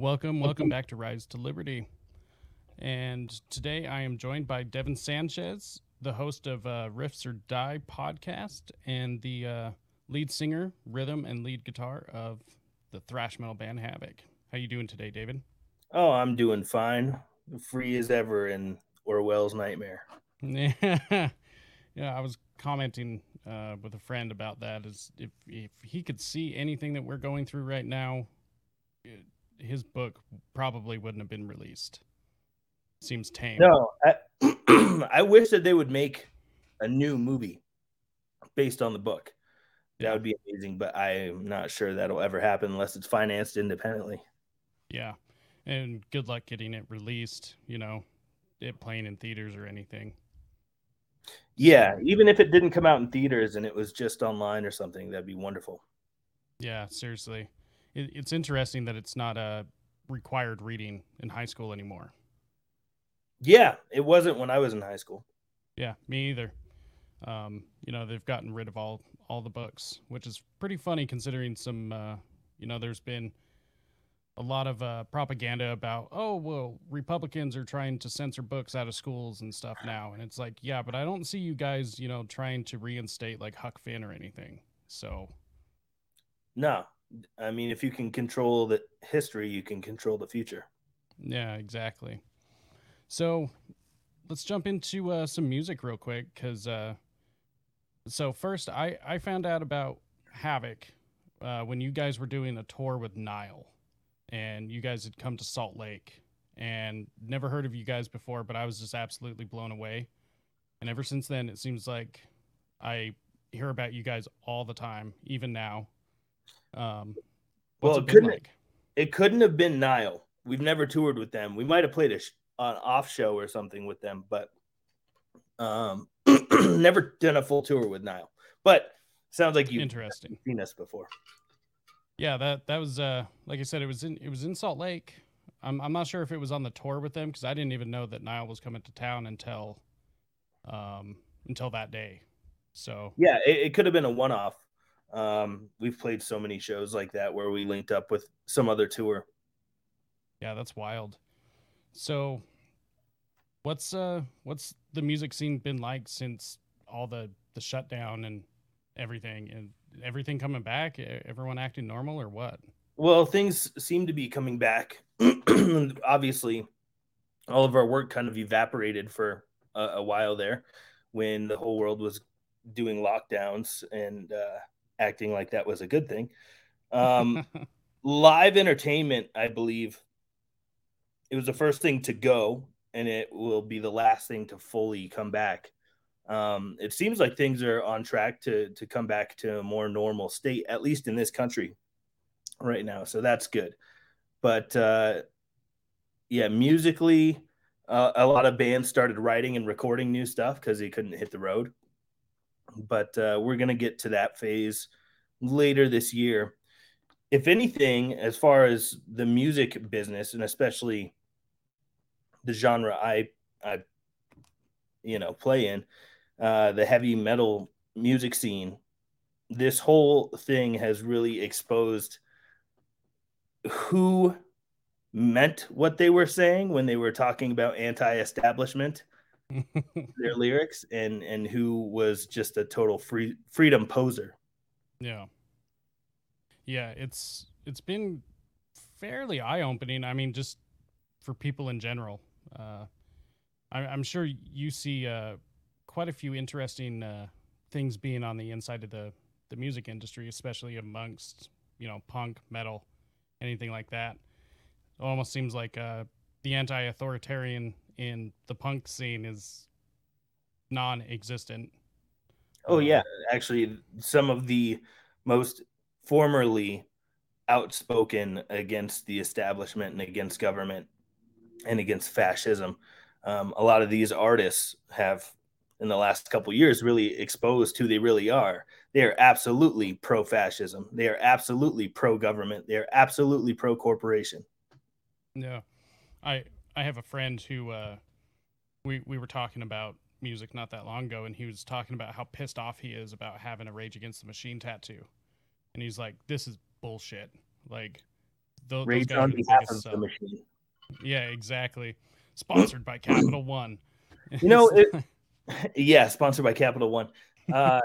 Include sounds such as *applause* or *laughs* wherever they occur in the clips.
Welcome, welcome back to Rise to Liberty. And today I am joined by David Sanchez, the host of uh, Riffs or Die podcast and the uh, lead singer, rhythm, and lead guitar of the thrash metal band Havok. How you doing today, David? Oh, I'm doing fine. Free as ever in Orwell's nightmare. Yeah, *laughs* yeah. I was commenting uh, with a friend about that. Is if if he could see anything that we're going through right now, it, his book probably wouldn't have been released. Seems tame. No, I, *clears throat* I wish that they would make a new movie based on the book. That would be amazing, but I'm not sure that'll ever happen unless it's financed independently. Yeah. And good luck getting it released, you know, it playing in theaters or anything. Yeah, even if it didn't come out in theaters and it was just online or something, that'd be wonderful. Yeah, seriously. It, it's interesting that it's not a required reading in high school anymore. Yeah, it wasn't when I was in high school. Yeah, me either. Um, you know, they've gotten rid of all all the books, which is pretty funny considering some. Uh, you know, there's been a lot of uh, propaganda about, oh, well, Republicans are trying to censor books out of schools and stuff now, and it's like, yeah, but I don't see you guys, you know, trying to reinstate like Huck Finn or anything. So, no, I mean, if you can control the history, you can control the future. Yeah, exactly. So let's jump into uh, some music real quick because uh, so first I I found out about Havok uh, when you guys were doing a tour with Nile, and you guys had come to Salt Lake, and never heard of you guys before, but I was just absolutely blown away, and ever since then it seems like I hear about you guys all the time, even now. Um, well, it, it couldn't like? it couldn't have been Nile. We've never toured with them. We might have played a, an off show or something with them, but um, *clears throat* never done a full tour with Nile. But sounds like you interesting seen us before. Yeah, that that was uh like I said, it was in it was in Salt Lake. I'm I'm not sure if it was on the tour with them because I didn't even know that Nile was coming to town until um until that day. So yeah, it, it could have been a one off. Um, we've played so many shows like that where we linked up with some other tour. Yeah, that's wild. So what's uh what's the music scene been like since all the the shutdown and everything and everything coming back everyone acting normal or what well things seem to be coming back *clears throat* obviously all of our work kind of evaporated for a, a, while there when the whole world was doing lockdowns and uh, acting like that was a good thing um, *laughs* live entertainment i believe it was the first thing to go and it will be the last thing to fully come back. Um, it seems like things are on track to to come back to a more normal state, at least in this country right now. So that's good. But uh, yeah, musically, uh, a lot of bands started writing and recording new stuff because they couldn't hit the road. But uh, we're gonna get to that phase later this year. If anything, as far as the music business and especially the genre I I you know play in, uh, the heavy metal music scene, this whole thing has really exposed who meant what they were saying when they were talking about anti-establishment *laughs* their lyrics and and who was just a total free freedom poser. Yeah. Yeah it's it's been fairly eye-opening. I mean just for people in general. Uh, I, am sure you see uh, quite a few interesting uh, things being on the inside of the the music industry, especially amongst you know punk, metal, anything like that. It almost seems like uh, the anti-authoritarian in the punk scene is non-existent. Oh yeah, actually, some of the most formerly outspoken against the establishment and against government and against fascism. Um, a lot of these artists have, in the last couple years, really exposed who they really are. They are absolutely pro-fascism. They are absolutely pro-government. They are absolutely pro-corporation. Yeah, I I have a friend who uh, we we were talking about music not that long ago, and he was talking about how pissed off he is about having a Rage Against the Machine tattoo, and he's like, "This is bullshit. Like, those, Rage on the behalf of the machine. Yeah, exactly. Sponsored by Capital One. You know, it, *laughs* yeah, sponsored by Capital One. Uh,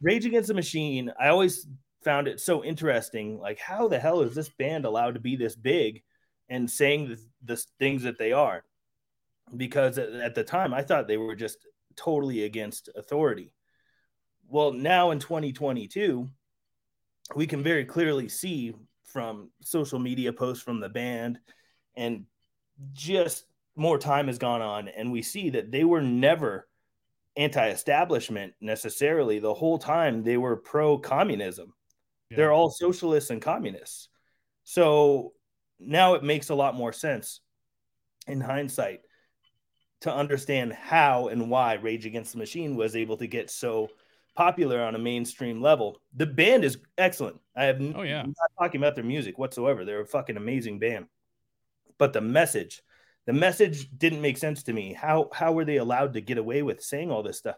Rage Against the Machine. I always found it so interesting. Like, how the hell is this band allowed to be this big and saying the, the things that they are? Because at, the time, I thought they were just totally against authority. Well, now in 2022, we can very clearly see from social media posts from the band and just more time has gone on and we see that they were never anti-establishment necessarily the whole time they were pro-communism Yeah. they're all socialists and communists so now it makes a lot more sense in hindsight to understand how and why rage against the machine was able to get so popular on a mainstream level. The band is excellent. I have Oh, yeah. I'm not talking about their music whatsoever. They're a fucking amazing band. But the message the message didn't make sense to me. How how were they allowed to get away with saying all this stuff?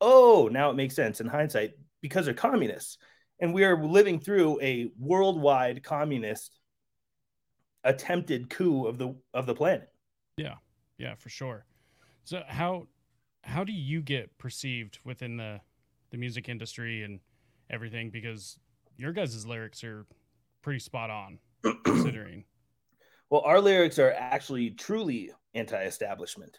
Oh now it makes sense in hindsight because they're communists. And we are living through a worldwide communist attempted coup of the of the planet Yeah, yeah, for sure. So how how do you get perceived within the the music industry and everything? Because your guys' lyrics are pretty spot on, *clears throat* considering. well our lyrics are actually truly anti-establishment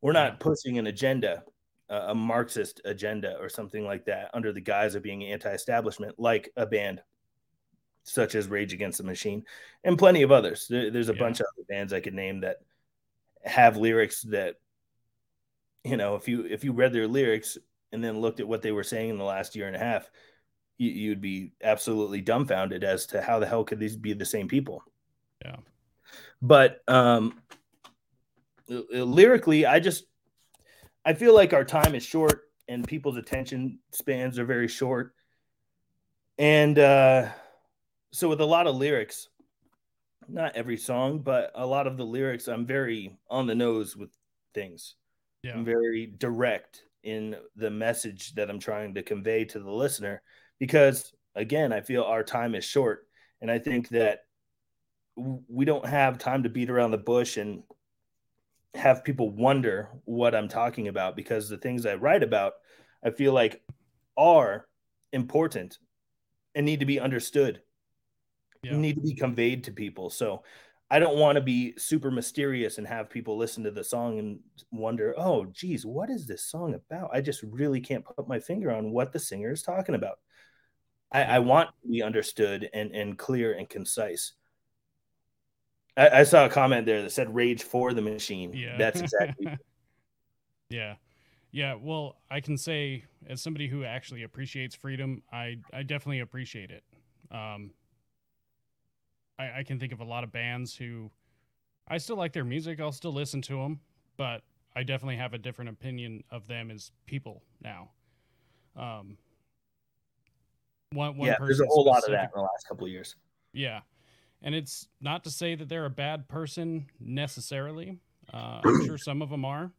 we're not Yeah. pushing an agenda uh, a marxist agenda or something like that under the guise of being anti-establishment like a band such as rage against the machine and plenty of others there's a Yeah. bunch of other bands i could name that have lyrics that you know if you if you read their lyrics and then looked at what they were saying in the last year and a half you, you'd be absolutely dumbfounded as to how the hell could these be the same people Yeah. but um lyrically i just i feel like our time is short and people's attention spans are very short and uh so with a lot of lyrics not every song but a lot of the lyrics i'm very on the nose with things. Yeah. i'm very direct in the message that i'm trying to convey to the listener because again i feel our time is short. And i think that we don't have time to beat around the bush and have people wonder what i'm talking about because the things i write about i feel like are important and need to be understood Yeah. need to be conveyed to people so i don't want to be super mysterious and have people listen to the song and wonder oh geez what is this song about i just really can't put my finger on what the singer is talking about i, I want to be understood and, and clear and concise I, I saw a comment there that said rage for the machine Yeah. that's exactly *laughs* yeah. Yeah. Well, I can say as somebody who actually appreciates freedom, I I definitely appreciate it. Um, I I can think of a lot of bands who I still like their music. I'll still listen to them, but I definitely have a different opinion of them as people now. Um, one one yeah there's a whole lot of that in the last couple of years Yeah. And it's not to say that they're a bad person necessarily. Uh, *clears throat* I'm sure some of them are.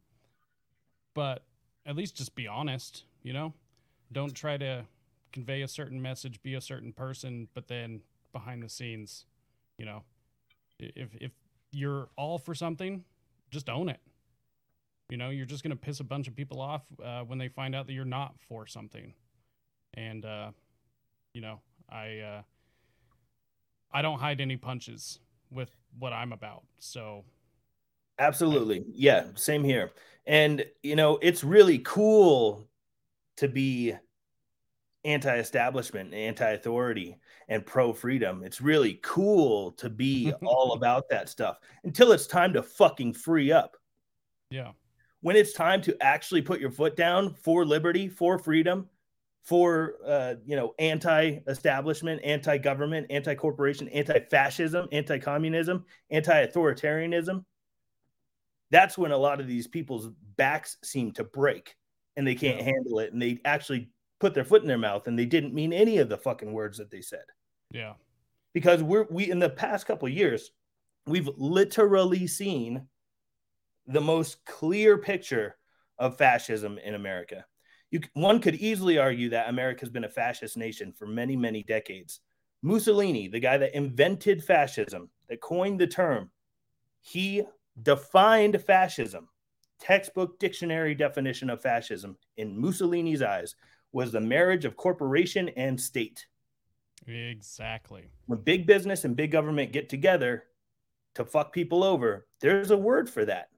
But at least just be honest, you know? Don't try to convey a certain message, be a certain person, but then behind the scenes, you know, if if you're all for something, just own it. You know, you're just to piss a bunch of people off uh, when they find out that you're not for something. And uh, you know, I uh I don't hide any punches with what I'm about. So Absolutely. Yeah, same here. And you know, it's really cool to be anti-establishment, anti-authority and pro-freedom. It's really cool to be *laughs* all about that stuff until it's time to fucking free up. yeah, When it's time to actually put your foot down for liberty, for freedom, for uh, you know, anti-establishment, anti-government, anti-corporation, anti-fascism, anti-communism, anti-authoritarianism, that's when a lot of these people's backs seem to break and they can't Yeah. handle it and they actually put their foot in their mouth and they didn't mean any of the fucking words that they said yeah, because we're we in the past couple of years we've literally seen the most clear picture of fascism in America. You, one could easily argue that America's been a fascist nation for many, many decades, Mussolini, the guy that invented fascism, that coined the term, he defined fascism. Textbook dictionary definition of fascism in Mussolini's eyes was the marriage of corporation and state. Exactly. When big business and big government get together to fuck people over, there's a word for that.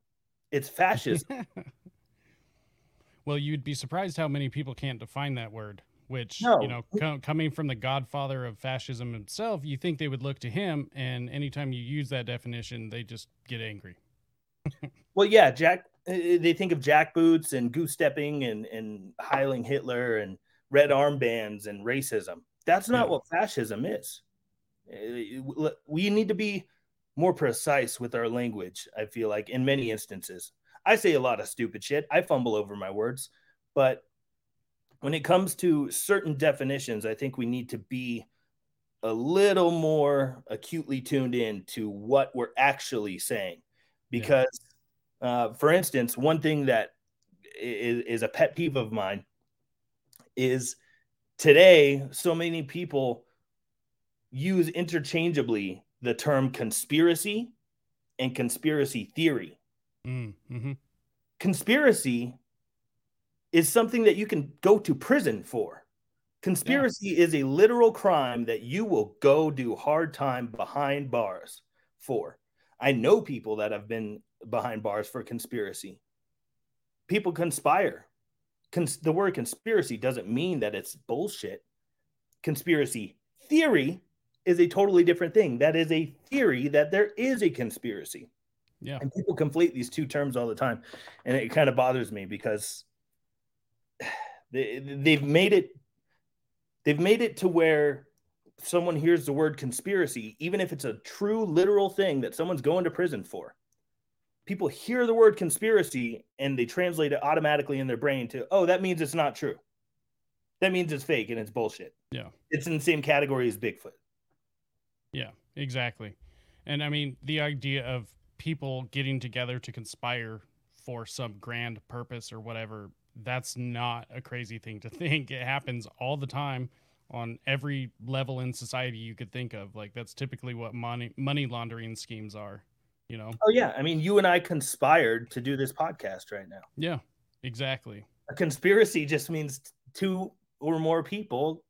It's fascism. *laughs* well, you'd be surprised how many people can't define that word which No. you know co- coming from the godfather of fascism himself you think they would look to him and anytime you use that definition they just get angry *laughs* well, yeah, Jack. Uh, They think of jack boots and goose stepping and and Heiling Hitler and red armbands and racism. That's not Yeah. what fascism is. Uh, We need to be more precise with our language. I feel like in many instances, I say a lot of stupid shit. I fumble over my words, but when it comes to certain definitions, I think we need to be a little more acutely tuned in to what we're actually saying. Because, uh, for instance, one thing that is, is a pet peeve of mine is today, so many people use interchangeably the term conspiracy and conspiracy theory mm, hmm conspiracy is something that you can go to prison for. Conspiracy is a literal crime that you will go do hard time behind bars for. I know people that have been behind bars for conspiracy. People conspire. Cons- the word conspiracy doesn't mean that it's bullshit. Conspiracy theory is a totally different thing. That is a theory that there is a conspiracy. yeah And people conflate these two terms all the time. And it kind of bothers me because *sighs* they, they've made it they've made it to where someone hears the word conspiracy, even if it's a true literal thing that someone's going to prison for. People hear the word conspiracy and they translate it automatically in their brain to, oh, that means it's not true. That means it's fake and it's bullshit. Yeah. It's in the same category as Bigfoot. Yeah, exactly. And I mean, the idea of people getting together to conspire for some grand purpose or whatever, that's not a crazy thing to *laughs* think. It happens all the time on every level in society you could think of. Like that's typically what money money laundering schemes are, you know. Oh, yeah. I mean, you and I conspired to do this podcast right now. Yeah. Exactly. a conspiracy just means two or more people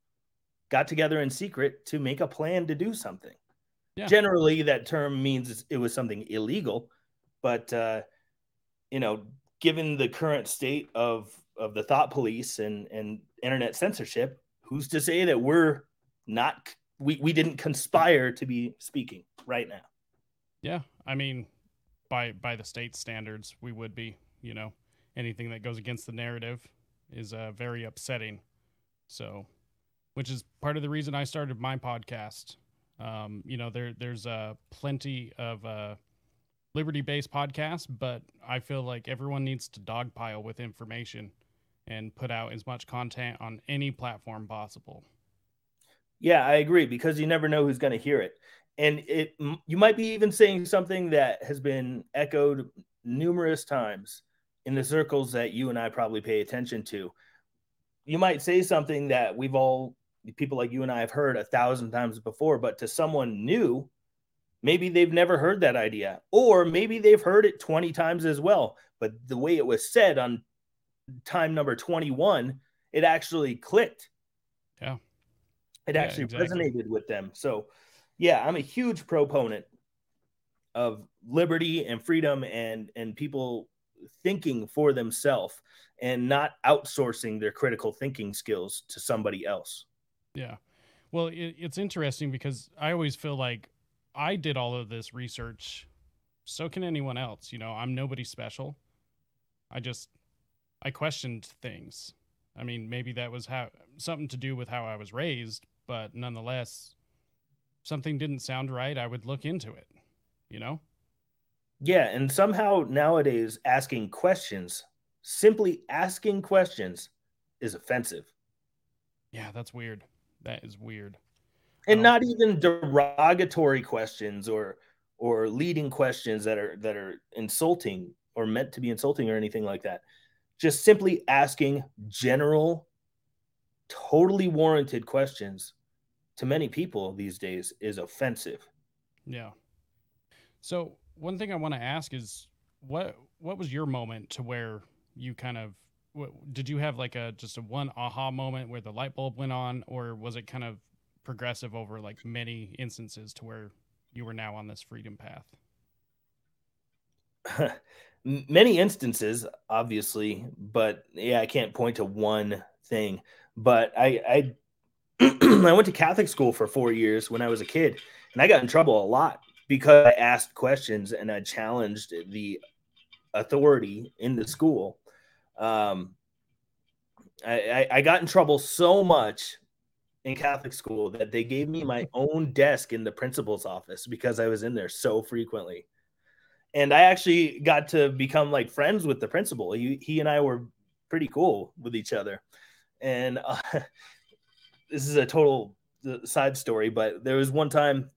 got together in secret to make a plan to do something. Yeah. Generally, that term means it was something illegal, but uh, you know, given the current state of of the thought police and and internet censorship, who's to say that we're not we we didn't conspire to be speaking right now? Yeah, I mean, by by the state standards, we would be. You know, anything that goes against the narrative is uh, very upsetting. So, which is part of the reason I started my podcast. Um, you know, there there's uh, plenty of uh, liberty-based podcasts, but I feel like everyone needs to dogpile with information and put out as much content on any platform possible. Yeah, I agree because you never know who's going to hear it. And it you might be even saying something that has been echoed numerous times in the circles that you and I probably pay attention to. You might say something that we've all people like you and I have heard a thousand times before, but to someone new, maybe they've never heard that idea or maybe they've heard it 20 times as well, but the way it was said on time number 21, it actually clicked Yeah. it Yeah, actually exactly. resonated with them. So, yeah, I'm a huge proponent of liberty and freedom and and people thinking for themselves and not outsourcing their critical thinking skills to somebody else. Yeah. Well, it, it's interesting because I always feel like I did all of this research. So can anyone else. You know, I'm nobody special. I just, I questioned things. I mean, maybe that was how something to do with how I was raised, but nonetheless, something didn't sound right. I would look into it, you know? Yeah, and somehow nowadays asking questions, simply asking questions is offensive. Yeah, that's weird. That is weird. and Oh. not even derogatory questions or or leading questions that are that are insulting or meant to be insulting or anything like that just simply asking general totally warranted questions to many people these days is offensive. Yeah. So one thing I want to ask is what what was your moment to where you kind of what, did you have like a just a one aha moment where the light bulb went on or was it kind of progressive over like many instances to where you were now on this freedom path? *laughs* many instances, obviously, but yeah, I can't point to one thing. But I I *clears throat* I went to Catholic school for four years when I was a kid, and I got in trouble a lot because I asked questions and I challenged the authority in the school. Um, I, I, got in trouble so much in Catholic school that they gave me my own desk in the principal's office because I was in there so frequently. And I actually got to become like friends with the principal. He, he and I were pretty cool with each other. And uh, *laughs* this is a total uh, side story, but there was one time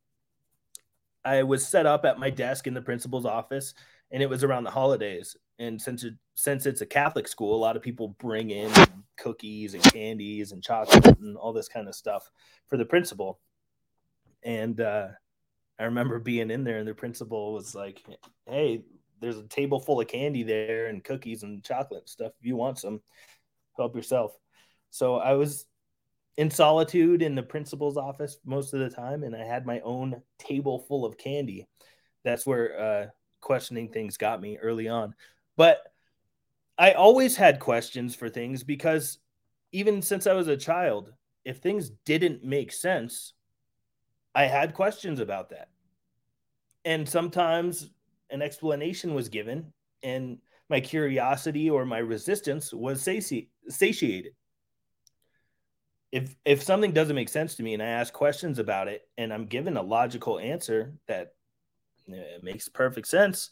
I was set up at my desk in the principal's office and it was around the holidays. And since it, since it's a Catholic school, a lot of people bring in cookies and candies and chocolate and all this kind of stuff for the principal. And uh, I remember being in there, and the principal was like, "Hey, there's a table full of candy there and cookies and chocolate stuff. If you want some, help yourself." So I was in solitude in the principal's office most of the time, and I had my own table full of candy. That's where uh, questioning things got me early on. But I always had questions for things because even since I was a child, if things didn't make sense, I had questions about that. And sometimes an explanation was given, and my curiosity or my resistance was sati- satiated. If if something doesn't make sense to me and I ask questions about it and I'm given a logical answer that it makes perfect sense,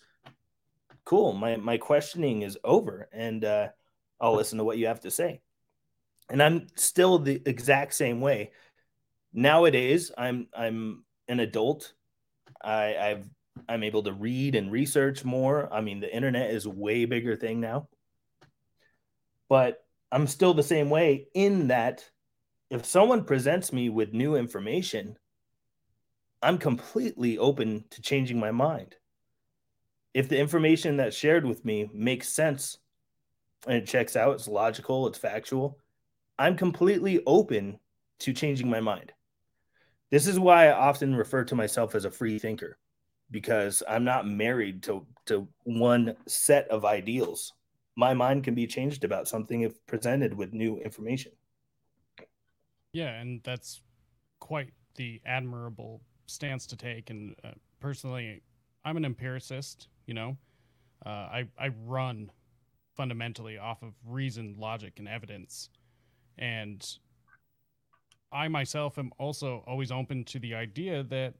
cool. My my questioning is over, and uh, I'll listen to what you have to say. And I'm still the exact same way. Nowadays, I'm I'm an adult. I, I've I'm able to read and research more. I mean, the internet is a way bigger thing now. But I'm still the same way in that if someone presents me with new information, I'm completely open to changing my mind if the information that's shared with me makes sense and it checks out, it's logical, it's factual, I'm completely open to changing my mind. This is why I often refer to myself as a free thinker because I'm not married to, to one set of ideals. My mind can be changed about something if presented with new information. Yeah, and that's quite the admirable stance to take. And uh, personally, I'm an empiricist. You know, uh, I I run fundamentally off of reason, logic, and evidence, and I myself am also always open to the idea that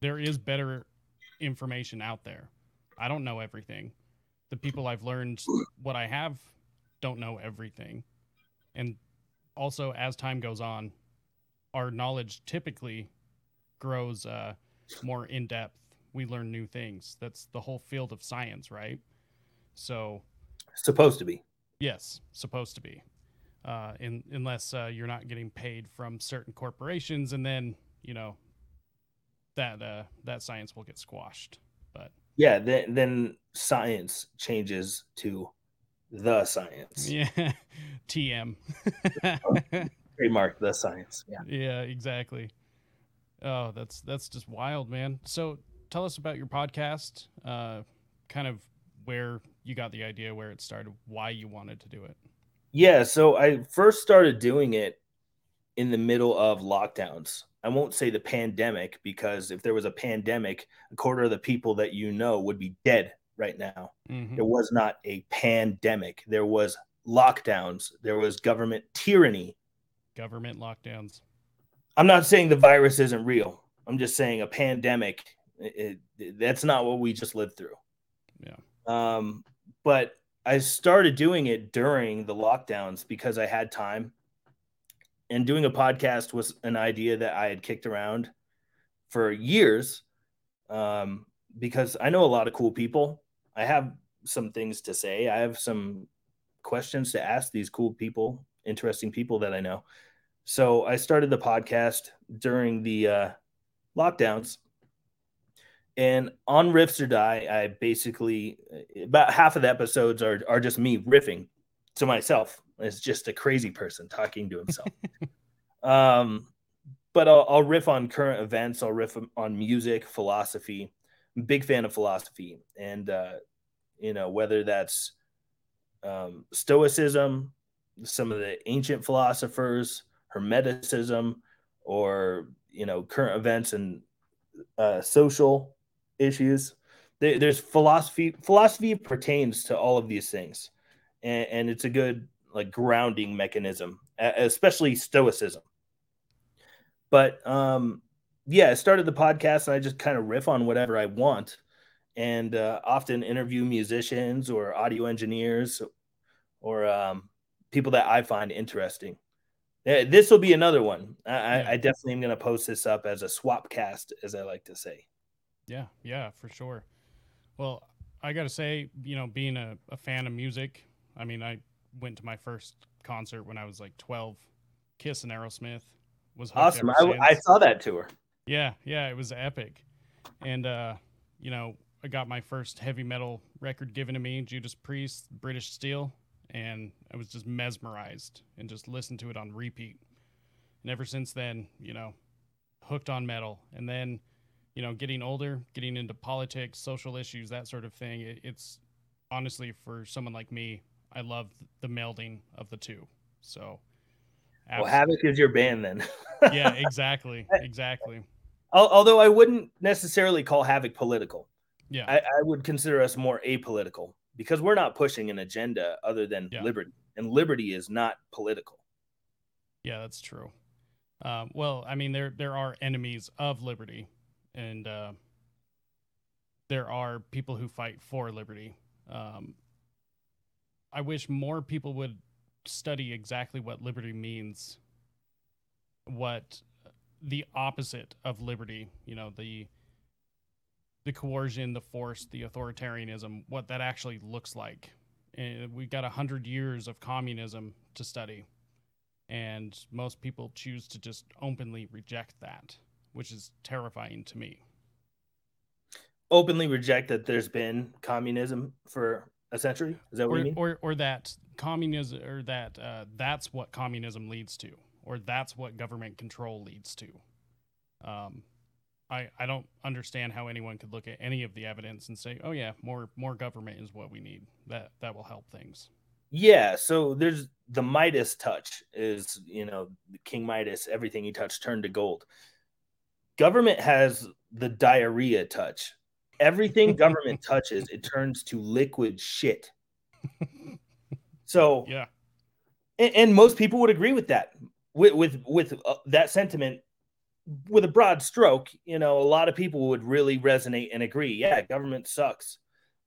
there is better information out there. I don't know everything. The people I've learned what I have don't know everything. And also, as time goes on, our knowledge typically grows uh, more in depth we learn new things. That's the whole field of science, right? So, supposed to be. Yes, supposed to be. Uh, in, unless uh, you're not getting paid from certain corporations, and then you know that uh, that science will get squashed. But yeah, then then science changes to the science. Yeah, *laughs* TM. *laughs* Trademark the science. Yeah. Yeah, exactly. Oh, that's that's just wild, man. So tell us about your podcast, uh, kind of where you got the idea, where it started, why you wanted to do it. Yeah, so I first started doing it in the middle of lockdowns. I won't say the pandemic because if there was a pandemic, a quarter of the people that you know would be dead right now. Mm-hmm. There was not a pandemic. There was lockdowns. There was government tyranny. Government lockdowns. I'm not saying the virus isn't real. I'm just saying a pandemic it, it, that's not what we just lived through. Yeah. Um, but I started doing it during the lockdowns because I had time. And doing a podcast was an idea that I had kicked around for years um, because I know a lot of cool people. I have some things to say. I have some questions to ask these cool people, interesting people that I know. So I started the podcast during the uh, lockdowns. And on Riffs or Die, I basically about half of the episodes are are just me riffing to myself. It's just a crazy person talking to himself. *laughs* um, but I'll, I'll riff on current events. I'll riff on music, philosophy. Big fan of philosophy, and uh, you know whether that's um, Stoicism, some of the ancient philosophers, Hermeticism, or you know current events and uh, social issues. there's philosophy. Philosophy pertains to all of these things, and, and it's a good like grounding mechanism, especially Stoicism. But um, yeah, I started the podcast and I just kind of riff on whatever I want, and uh, often interview musicians or audio engineers or um, people that I find interesting. This will be another one. I, yeah. I definitely am going to post this up as a swap cast, as I like to say. Yeah, yeah, for sure. Well, I got to say, you know, being a, a fan of music, I mean, I went to my first concert when I was like 12, Kiss and Aerosmith was awesome. I, I, saw that tour. Yeah, yeah, it was epic. And, uh, you know, I got my first heavy metal record given to me, Judas Priest, British Steel and I was just mesmerized and just listened to it on repeat. And ever since then, you know, hooked on metal. And then, you know, getting older, getting into politics, social issues, that sort of thing. It, it's honestly for someone like me, I love the melding of the two. So, absolutely. well, Havok is your band then. yeah, *laughs* exactly, exactly. Although I wouldn't necessarily call Havok political. Yeah, I, I would consider us more apolitical because we're not pushing an agenda other than yeah. liberty, and liberty is not political. Yeah, that's true. Um, well, I mean, there there are enemies of liberty, and uh, there are people who fight for liberty. Um, I wish more people would study exactly what liberty means, what the opposite of liberty, you know, the the coercion, the force, the authoritarianism, what that actually looks like. And we've got a hundred years of communism to study, and most people choose to just openly reject that, which is terrifying to me. Openly reject that there's been communism for a century. Is that what or, you mean? Or, or that communism, or that uh, that's what communism leads to, or that's what government control leads to. Um, I, I don't understand how anyone could look at any of the evidence and say, oh yeah, more more government is what we need. That that will help things. Yeah, so there's the Midas touch is, you know, King Midas, everything he touched turned to gold. Government has the diarrhea touch. Everything *laughs* government touches, it turns to liquid shit. *laughs* So, yeah. And, and most people would agree with that. With with with uh, that sentiment with a broad stroke, you know, a lot of people would really resonate and agree. Yeah, government sucks.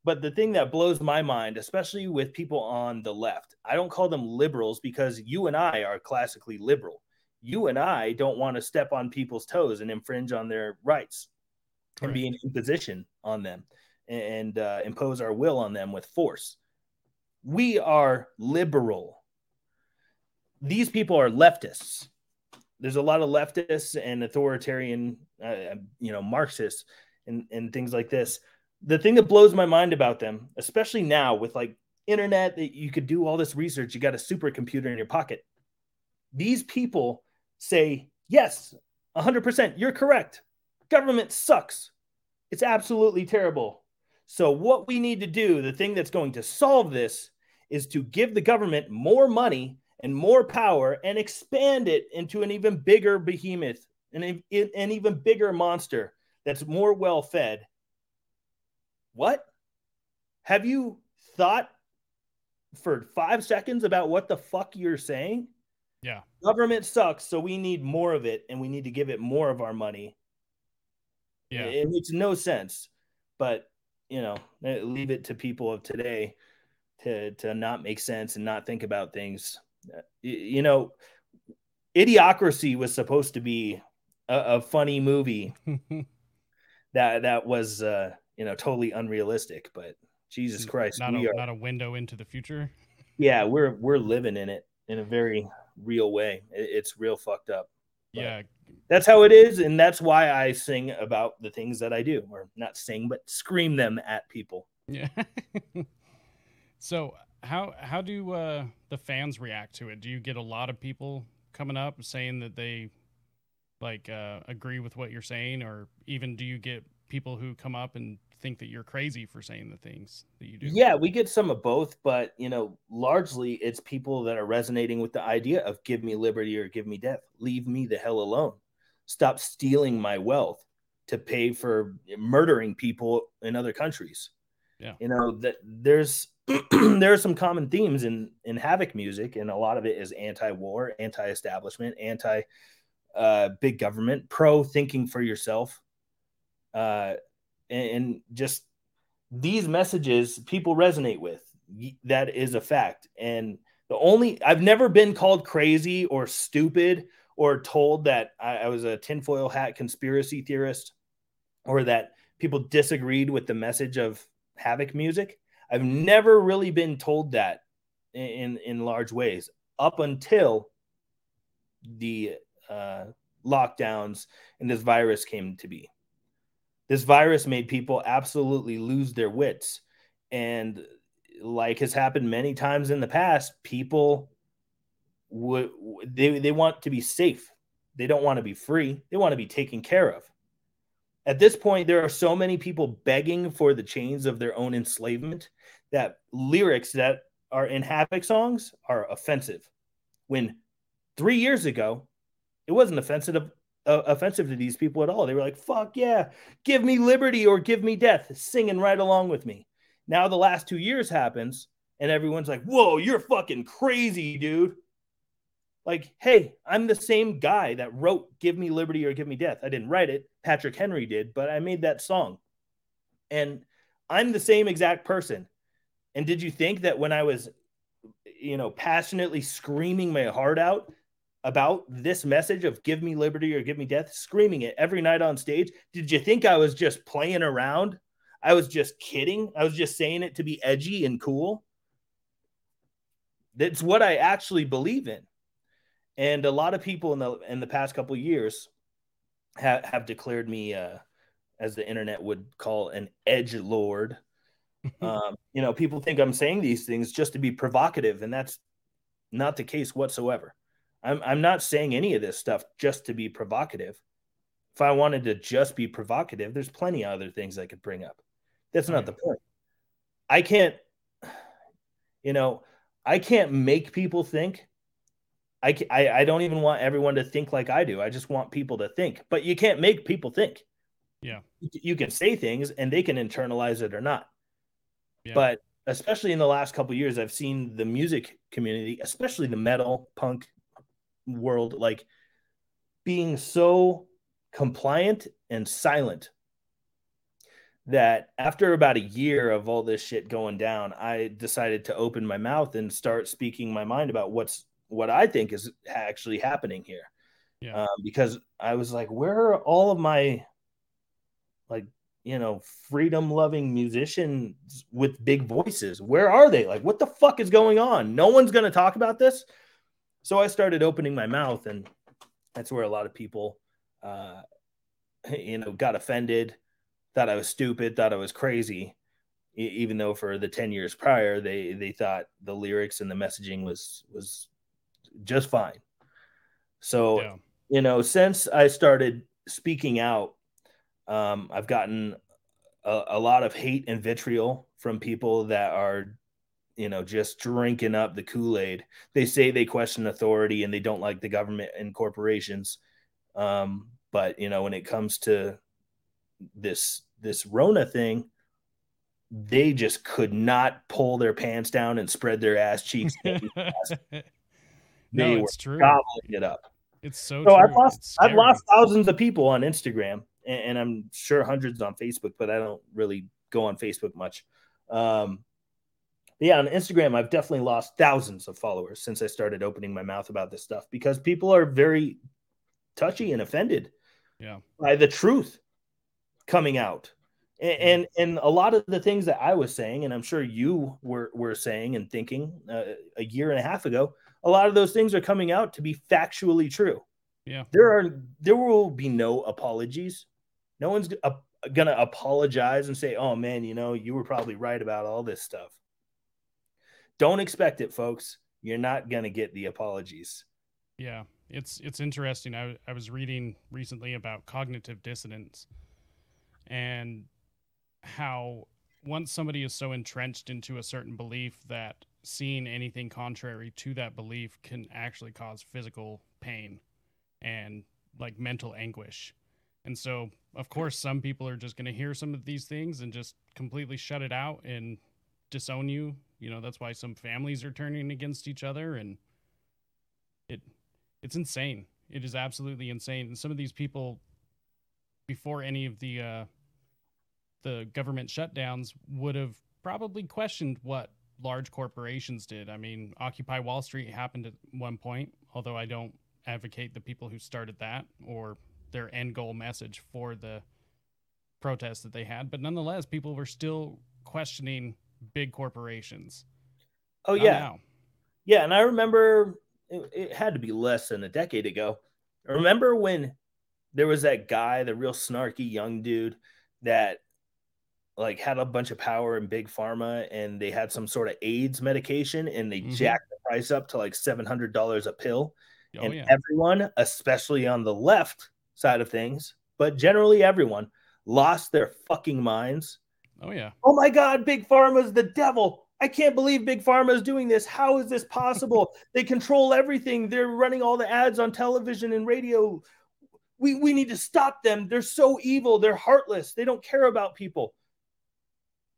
But the thing that blows my mind, especially with people on the left, I don't call them liberals because you and I are classically liberal. You and I don't want to step on people's toes and infringe on their rights Correct. and be an imposition on them and uh, impose our will on them with force. We are liberal. These people are leftists there's a lot of leftists and authoritarian, uh, you know, Marxists and, and things like this. The thing that blows my mind about them, especially now with like internet, that you could do all this research, you got a supercomputer in your pocket. These people say, yes, 100%, you're correct. Government sucks. It's absolutely terrible. So, what we need to do, the thing that's going to solve this, is to give the government more money and more power and expand it into an even bigger behemoth, an, an even bigger monster that's more well fed. What? Have you thought for five seconds about what the fuck you're saying? Yeah. Government sucks, so we need more of it and we need to give it more of our money. Yeah. It makes no sense. But, you know, eh, leave it to people of today to to not make sense and not think about things you know, Idiocracy was supposed to be a, a funny movie *laughs* that that was uh, you know totally unrealistic, but Jesus Christ, not a, are, not a window into the future. Yeah, we're we're living in it in a very real way. It's real fucked up. But yeah. That's how it is. And that's why I sing about the things that I do, or not sing, but scream them at people. Yeah. *laughs* so how how do uh, the fans react to it? Do you get a lot of people coming up saying that they like uh, agree with what you're saying, or even do you get people who come up and think that you're crazy for saying the things that you do? Yeah, we get some of both, but you know, largely it's people that are resonating with the idea of give me liberty or give me death. Leave me the hell alone. Stop stealing my wealth to pay for murdering people in other countries. Yeah. You know, that there's *clears throat* there are some common themes in in havok music and a lot of it is anti-war, anti-establishment, anti uh big government, pro thinking for yourself. Uh and, and just these messages people resonate with. That is a fact. And the only I've never been called crazy or stupid or told that I, I, was a tinfoil hat conspiracy theorist or that people disagreed with the message of havok music. I've never really been told that in in large ways up until the uh, lockdowns and this virus came to be. This virus made people absolutely lose their wits. And like has happened many times in the past, people would they, they want to be safe. They don't want to be free. They want to be taken care of. At this point, there are so many people begging for the chains of their own enslavement that lyrics that are in Havok songs are offensive. When three years ago, it wasn't offensive uh, offensive to these people at all. They were like, "Fuck yeah, give me liberty or give me death," singing right along with me. Now the last two years happens, and everyone's like, "Whoa, you're fucking crazy, dude." Like, hey, I'm the same guy that wrote "Give Me Liberty or Give Me Death." I didn't write it; Patrick Henry did, but I made that song, and I'm the same exact person. And did you think that when I was, you know, passionately screaming my heart out about this message of give me liberty or give me death, screaming it every night on stage. Did you think I was just playing around? I was just kidding. I was just saying it to be edgy and cool. That's what I actually believe in. And a lot of people in the in the past couple years have, have declared me uh, as the internet would call an edge lord. *laughs* um, you know, people think I'm saying these things just to be provocative, and that's not the case whatsoever. I'm I'm not saying any of this stuff just to be provocative. If I wanted to just be provocative, there's plenty of other things I could bring up. That's not the point. I can't, *sighs* you know, I can't make people think. I, I, I don't even want everyone to think like I do. I just want people to think. But you can't make people think. Yeah. You can say things and they can internalize it or not. Yeah. But especially in the last couple years, I've seen the music community, especially the metal, punk, world like being so compliant and silent that after about a year of all this shit going down, I decided to open my mouth and start speaking my mind about what's what I think is actually happening here. Yeah. Um, because I was like, where are all of my like you know freedom loving musicians with big voices? Where are they? Like, what the fuck is going on? No one's gonna talk about this. So I started opening my mouth, and that's where a lot of people, uh, *laughs* you know, got offended, thought I was stupid, thought I was crazy, even though for the 10 years prior, they, they thought the lyrics and the messaging was, was just fine. So, yeah. you know, since I started speaking out, um, I've gotten a, a lot of hate and vitriol from people that are you know, just drinking up the Kool Aid. They say they question authority and they don't like the government and corporations. Um, but you know, when it comes to this this Rona thing, they just could not pull their pants down and spread their ass cheeks. *laughs* they no, were true. gobbling it up. It's so. True. So I've lost I've lost thousands of people on Instagram, and, and, I'm sure hundreds on Facebook, but I don't really go on Facebook much. Um, yeah, on Instagram, I've definitely lost thousands of followers since I started opening my mouth about this stuff because people are very touchy and offended yeah. by the truth coming out. And, and, and a lot of the things that I was saying, and I'm sure you were were saying and thinking uh, a year and a half ago, a lot of those things are coming out to be factually true. Yeah. There are there will be no apologies. No one's uh, gonna apologize and say, "Oh man, you know, you were probably right about all this stuff." Don't expect it, folks. You're not gonna get the apologies. Yeah, it's it's interesting. I I was reading recently about cognitive dissonance and how once somebody is so entrenched into a certain belief that seeing anything contrary to that belief can actually cause physical pain and like mental anguish. And so, of course, some people are just going to hear some of these things and just completely shut it out and disown you. You know, that's why some families are turning against each other and it it's insane. It is absolutely insane. And some of these people before any of the uh the government shutdowns would have probably questioned what large corporations did. I mean, Occupy Wall Street happened at one point, although I don't advocate the people who started that or their end goal message for the protests that they had. But nonetheless, people were still questioning big corporations. Oh, yeah. Now. Yeah. And I remember it, it had to be less than a decade ago. remember when there was that guy, the real snarky young dude that like had a bunch of power in big pharma and they had some sort of AIDS medication and they mm-hmm. jacked the price up to like $700 a pill. Oh, and yeah. everyone, especially on the left side of things, but generally everyone lost their fucking minds. Oh yeah. Oh my god, big pharma's the devil. I can't believe big pharma is doing this. How is this possible? *laughs* they control everything. They're running all the ads on television and radio. We we need to stop them. They're so evil. They're heartless. They don't care about people.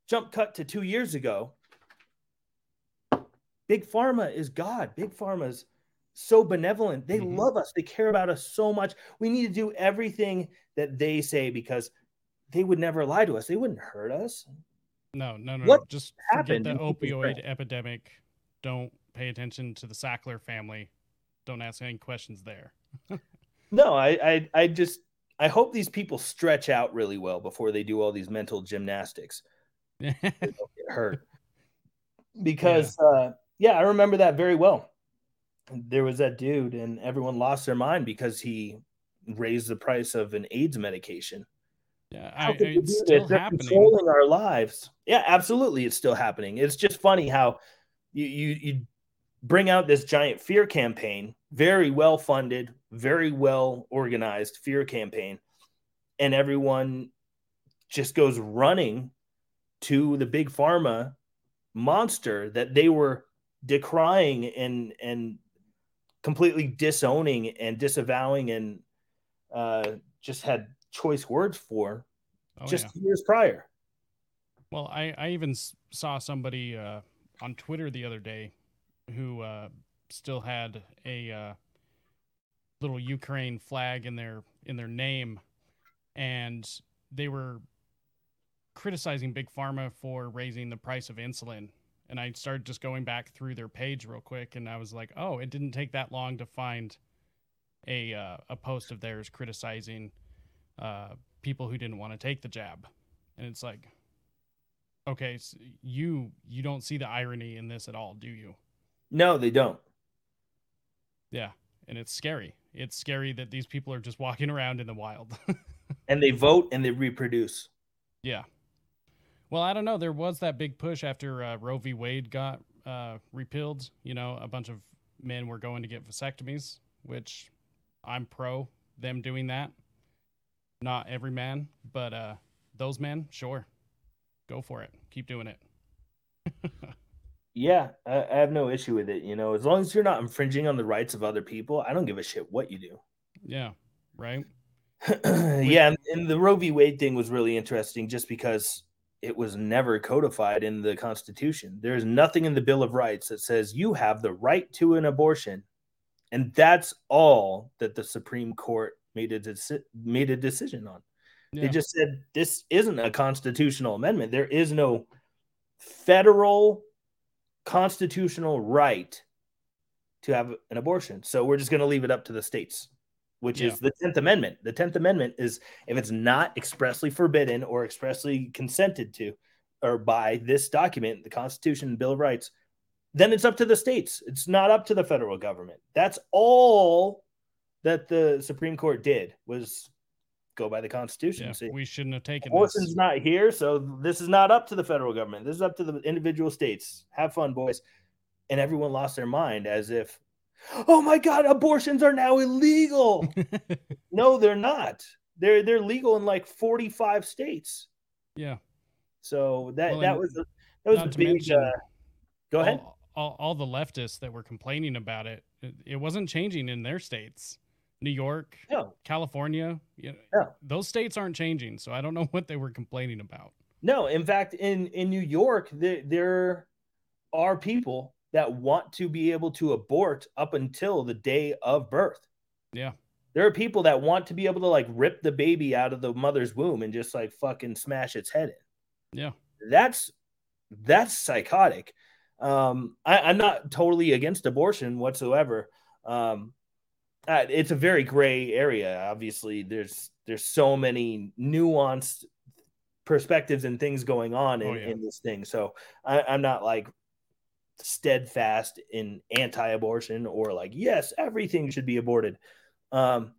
Jump cut to two years ago. Big Pharma is God. Big Pharma's so benevolent. They mm-hmm. love us. They care about us so much. We need to do everything that they say because they would never lie to us. They wouldn't hurt us. No, no, no. What Just happened forget the opioid epidemic. Don't pay attention to the Sackler family. Don't ask any questions there. *laughs* no, I, I, I just, I hope these people stretch out really well before they do all these mental gymnastics get hurt. *laughs* Because yeah. Uh, yeah, I remember that very well. There was that dude, and everyone lost their mind because he raised the price of an AIDS medication. Yeah, I, it's still happening. Controlling our lives. Yeah, absolutely, it's still happening. It's just funny how you you you bring out this giant fear campaign, very well funded, very well organized fear campaign, and everyone just goes running to the big pharma monster that they were decrying and and completely disowning and disavowing and uh, just had choice words for oh, just yeah. years prior. Well, I, I even saw somebody uh, on Twitter the other day who uh, still had a uh, little Ukraine flag in their in their name, and they were criticizing big pharma for raising the price of insulin and i started just going back through their page real quick and i was like oh it didn't take that long to find a uh, a post of theirs criticizing uh, people who didn't want to take the jab. And it's like okay so you you don't see the irony in this at all do you? No they don't. Yeah and it's scary. It's scary that these people are just walking around in the wild. *laughs* And they vote and they reproduce. Yeah well, I don't know. There was that big push after uh, Roe v. Wade got uh, repealed. You know, a bunch of men were going to get vasectomies, which I'm pro them doing that. Not every man, but uh, those men, sure, go for it. Keep doing it. yeah, I, I have no issue with it. You know, as long as you're not infringing on the rights of other people, I don't give a shit what you do. Yeah, right. *clears throat* yeah, and the Roe v. Wade thing was really interesting just because it was never codified in the Constitution. There's nothing in the Bill of Rights that says you have the right to an abortion. And that's all that the Supreme Court made a, deci- made a decision on. Yeah. They just said this isn't a constitutional amendment. There is no federal constitutional right to have an abortion. So we're just going to leave it up to the states which yeah. is the 10th Amendment. The 10th Amendment is if it's not expressly forbidden or expressly consented to or by this document, the Constitution and Bill of Rights, then it's up to the states. It's not up to the federal government. That's all that the Supreme Court did was go by the Constitution. Yeah, See, we shouldn't have taken abortion's this. not here, so this is not up to the federal government. This is up to the individual states. Have fun, boys. And everyone lost their mind as if, oh my God, abortions are now illegal. *laughs* no, they're not. They're they're legal in like 45 states. yeah. So that Well, that was that was a big. mention uh, go ahead. All, all, all the leftists that were complaining about it, it, it wasn't changing in their states. New York, No, California, you know, Yeah. those states aren't changing. So I don't know *laughs* what they were complaining about. No, in fact, in in New York, there there are people that want to be able to abort up until the day of birth. Yeah. There are people that want to be able to like rip the baby out of the mother's womb and just like fucking smash its head in. Yeah. That's that's psychotic. Um, I, I'm not totally against abortion whatsoever. Um, it's a very gray area. Obviously, there's there's so many nuanced perspectives and things going on in, Oh, yeah. in this thing. So I, I'm not like steadfast in anti-abortion or like yes, everything should be aborted. Um,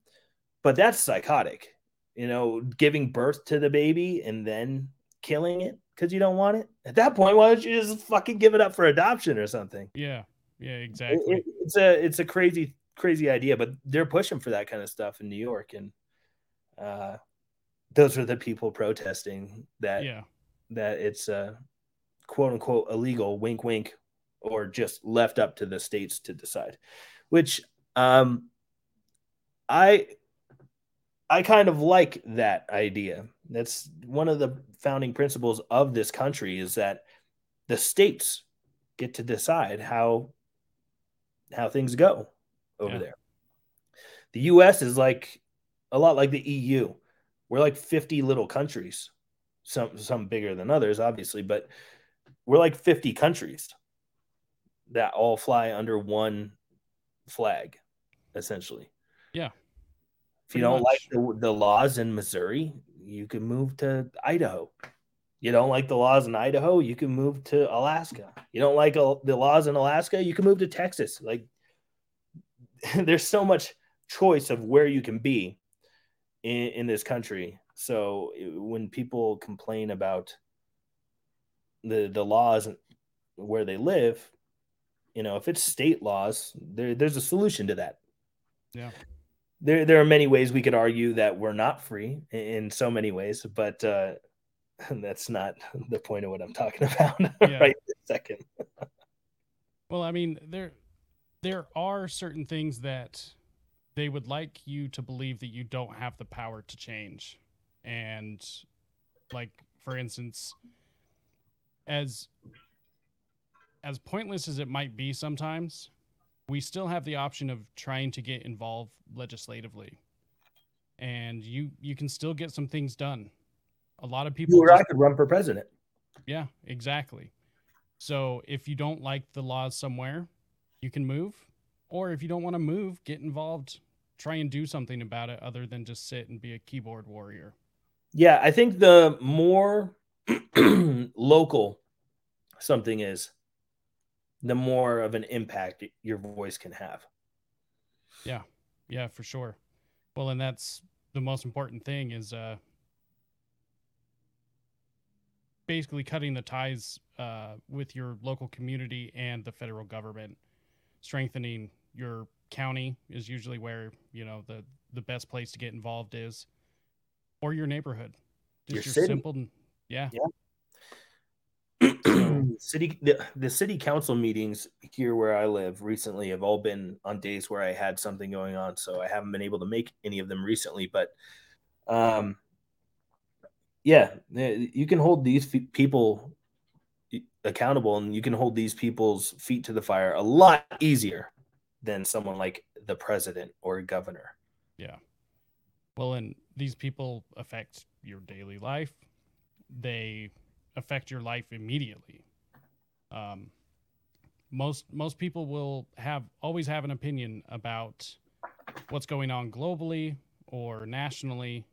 but that's psychotic. You know, giving birth to the baby and then killing it because you don't want it. At that point, why don't you just fucking give it up for adoption or something? Yeah. Yeah, It- exactly. it- it's a it's a crazy crazy idea, but they're pushing for that kind of stuff in New York, and uh, those are the people protesting that yeah. that it's uh, quote unquote illegal, wink wink, or just left up to the states to decide. Which um, I I kind of like that idea. That's one of the founding principles of this country is that the states get to decide how how things go over Yeah. there. The US is like a lot like the EU. We're like 50 little countries. Some some bigger than others obviously, but we're like 50 countries that all fly under one flag essentially. Yeah. If you don't like the, the laws in Missouri, you can move to Idaho. You don't like the laws in Idaho, you can move to Alaska. You don't like uh, the laws in Alaska, you can move to Texas. Like *laughs* there's so much choice of where you can be in, in this country. So when people complain about the the laws where they live, you know, if it's state laws, there, there's a solution to that Yeah. there there are many ways we could argue that we're not free in, in so many ways, but uh, *laughs* that's not *laughs* the point of what I'm talking *laughs* about Yeah. right this second. Well, I mean, there there are certain things that they would like you to believe that you don't have the power to change. And like for instance, as as pointless as it might be sometimes, we still have the option of trying to get involved legislatively. And you you can still get some things done. A lot of people You or I could run for president. yeah, exactly. So if you don't like the laws somewhere, you can move. Or if you don't want to move, get involved, try and do something about it other than just sit and be a keyboard warrior. Yeah, I think the more *clears throat* local something is, the more of an impact your voice can have. Yeah, Yeah, for sure. Well, and that's the most important thing is uh basically cutting the ties uh with your local community and the federal government. Strengthening your county is usually where, you know, the the best place to get involved is or your neighborhood. Your Just your, city. simple yeah. *clears throat* city the, the city council meetings here where I live recently have all been on days where I had something going on, so I haven't been able to make any of them recently. But um, yeah, you can hold these people accountable, and you can hold these people's feet to the fire a lot easier than someone like the president or governor. Yeah. Well, and these people affect your daily life. They affect your life immediately. Um, most most people will have always have an opinion about what's going on globally or nationally,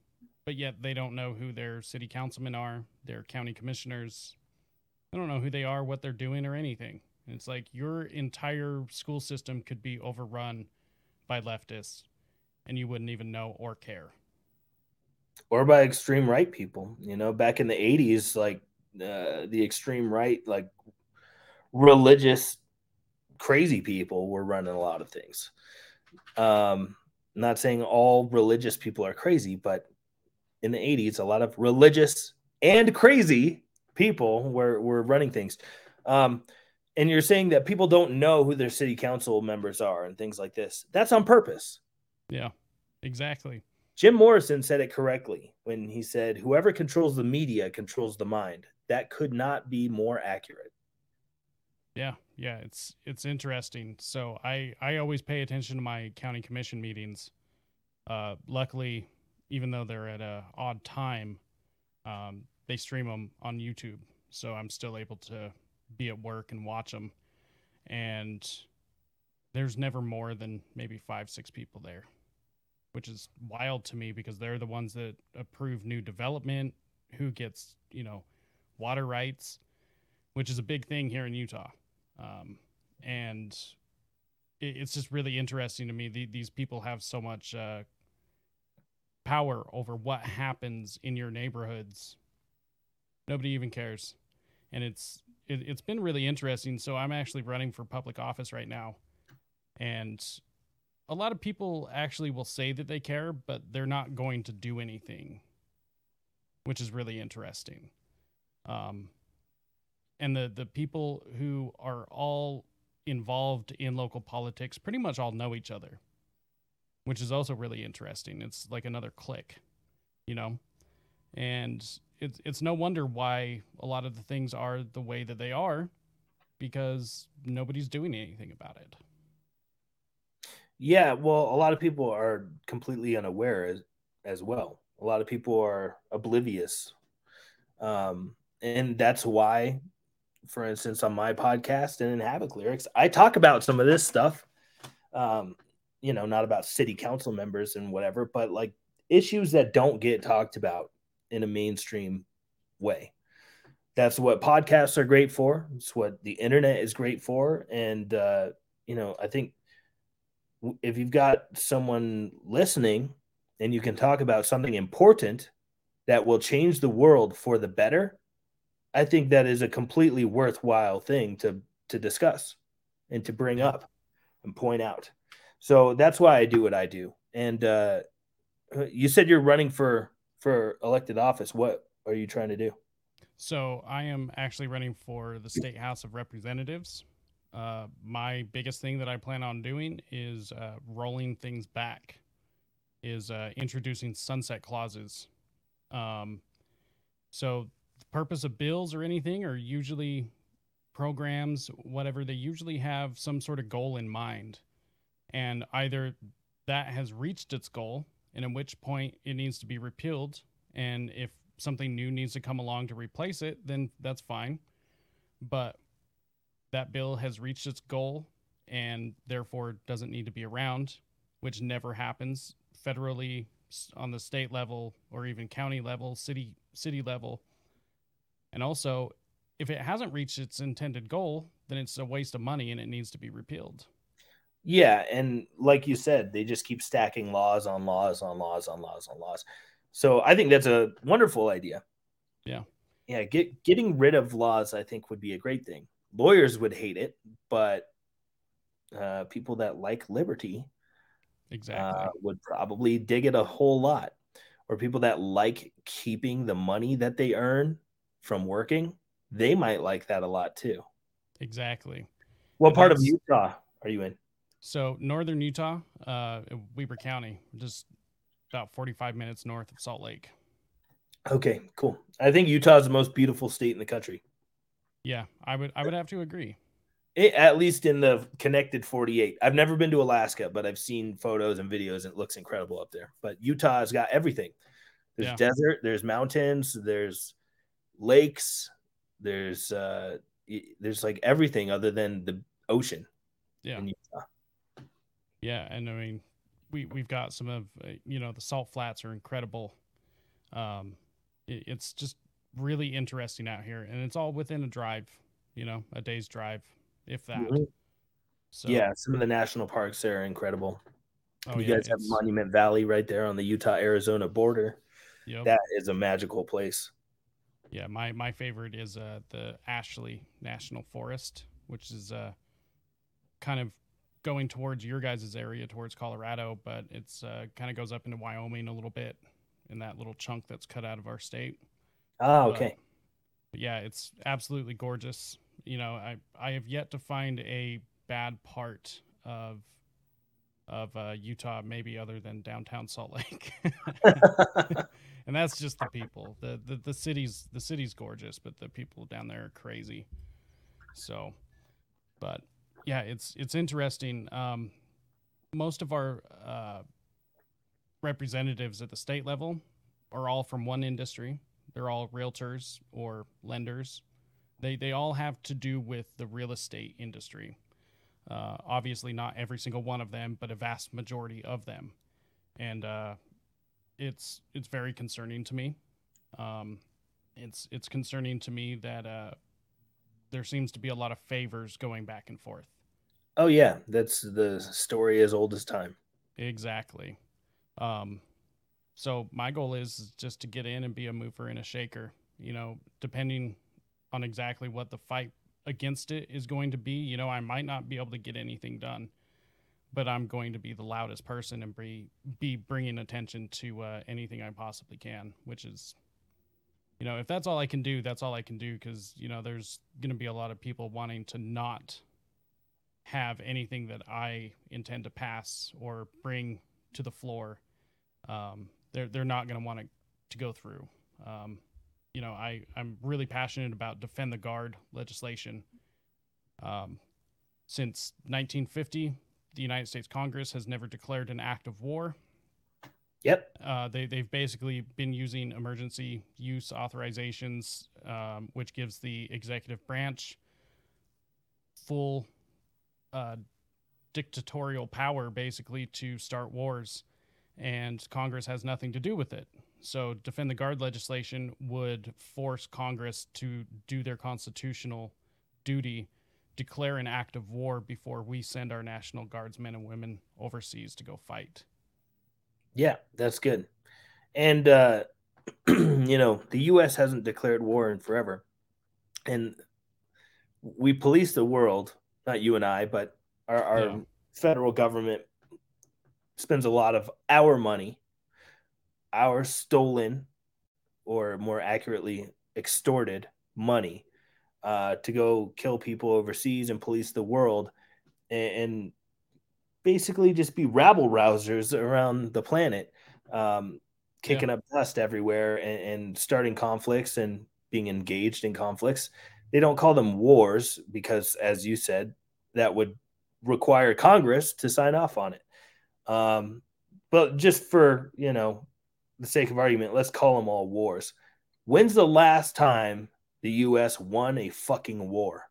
but yet they don't know who their city councilmen are, their county commissioners. They don't know who they are, what they're doing, or anything. And it's like your entire school system could be overrun by leftists and you wouldn't even know or care. Or by extreme right people. You know, back in the 80s, like uh, the extreme right, like religious crazy people were running a lot of things. Um, not saying all religious people are crazy, but in the 80s, a lot of religious and crazy people were, were running things. Um, and you're saying that people don't know who their city council members are and things like this. That's on purpose. Yeah, exactly. Jim Morrison said it correctly when he said, Whoever controls the media controls the mind. That could not be more accurate. Yeah, yeah, it's it's interesting. So I I always pay attention to my county commission meetings. Uh, luckily, even though they're at a odd time, um, they stream them on YouTube, so I'm still able to be at work and watch them. And there's never more than maybe five six people there, which is wild to me because they're the ones that approve new development, who gets you know water rights, which is a big thing here in Utah. Um, and it, it's just really interesting to me. The, these people have so much uh, power over what happens in your neighborhoods. Nobody even cares, and it's it, it's been really interesting. So I'm actually running for public office right now, and a lot of people actually will say that they care, but they're not going to do anything, which is really interesting. Um, and the the people who are all involved in local politics pretty much all know each other which is also really interesting. It's like another clique you know? And it's it's no wonder why a lot of the things are the way that they are because nobody's doing anything about it. Yeah well a lot of people are completely unaware as, as well. A lot of people are oblivious. Um, and that's why for instance, on my podcast and in Havok Lyrics, I talk about some of this stuff. Um, you know, not about city council members and whatever, but like issues that don't get talked about in a mainstream way. That's what podcasts are great for. It's what the internet is great for. And, uh, you know, I think if you've got someone listening and you can talk about something important that will change the world for the better, I think that is a completely worthwhile thing to to discuss and to bring up and point out. So that's why I do what I do. And uh, you said you're running for for elected office. What are you trying to do? So I am actually running for the state House of Representatives. Uh, my biggest thing that I plan on doing is uh, rolling things back, is uh, introducing sunset clauses. Um, so purpose of bills or anything are usually programs, whatever, they usually have some sort of goal in mind. And either that has reached its goal, and at which point it needs to be repealed. And if something new needs to come along to replace it, then that's fine. But that bill has reached its goal and therefore doesn't need to be around, which never happens federally on the state level or even county level, city city level. And also, if it hasn't reached its intended goal, then it's a waste of money and it needs to be repealed. Yeah, and like you said, they just keep stacking laws on laws on laws on laws on laws. So I think that's a wonderful idea. Yeah. Yeah, get getting rid of laws I think would be a great thing. Lawyers would hate it, but uh, people that like liberty exactly uh, would probably dig it a whole lot. Or people that like keeping the money that they earn from working, they might like that a lot too. Exactly. What part of Utah are you in? So northern Utah, uh, Weber County, just about 45 minutes north of Salt Lake. Okay, cool. I think Utah is the most beautiful state in the country. Yeah, I would I would have to agree. It, at least in the connected 48. I've never been to Alaska, but I've seen photos and videos. And it looks incredible up there. But Utah has got everything. There's yeah. desert, there's mountains, there's lakes. There's uh, there's like everything other than the ocean. Yeah. Yeah, and I mean, we we've got some of uh, you know the salt flats are incredible. Um, it, it's just really interesting out here, and it's all within a drive. You know, a day's drive. if that. Mhm. So Yeah, some of the national parks there are incredible. oh, you yeah, guys have Monument Valley right there on the Utah Arizona border. yep. That is a magical place. Yeah, my my favorite is uh the Ashley National Forest, which is uh kind of going towards your guys' area towards Colorado, but it's uh kind of goes up into Wyoming a little bit in that little chunk that's cut out of our state. But- okay. yeah, it's absolutely gorgeous. You know, I I have yet to find a bad part of of uh, Utah, maybe other than downtown Salt Lake. *laughs* *laughs* and that's just the people. The, the the city's the city's gorgeous, but the people down there are crazy. So, but yeah, it's it's interesting. Um, most of our uh, representatives at the state level are all from one industry. They're all realtors or lenders. They they all have to do with the real estate industry. Uh, obviously, not every single one of them, but a vast majority of them, and uh, it's it's very concerning to me. Um, it's it's concerning to me that uh, there seems to be a lot of favors going back and forth. oh yeah, that's the story as old as time. Exactly. Um, so my goal is just to get in and be a mover and a shaker. You know, depending on exactly what the fight against it is going to be. You know, I might not be able to get anything done, but I'm going to be the loudest person and be be bringing attention to uh, anything I possibly can. Which is, you know, if that's all I can do, that's all I can do. Because you know, there's going to be a lot of people wanting to not have anything that I intend to pass or bring to the floor. Um, they're they're not going to want it to go through. Um, you know, I I'm really passionate about defend the guard legislation. Um, since 1950, the United States Congress has never declared an act of war. Yep. Uh, they they've basically been using emergency use authorizations, um, which gives the executive branch full uh, dictatorial power, basically, to start wars, and Congress has nothing to do with it. So, defend the guard legislation would force Congress to do their constitutional duty, declare an act of war before we send our National Guardsmen and women overseas to go fight. Yeah, that's good. And uh *clears throat* you know, the US hasn't declared war in forever. And we police the world, not you and I, but our, our Yeah. federal government spends a lot of our money, our stolen, or more accurately, extorted money, uh, to go kill people overseas and police the world, and, and basically just be rabble rousers around the planet, um, kicking up dust everywhere and, and starting conflicts and being engaged in conflicts. They don't call them wars because, as you said, that would require Congress to sign off on it. Um, but just for you know the sake of argument, let's call them all wars. When's the last time the U.S. won a fucking war?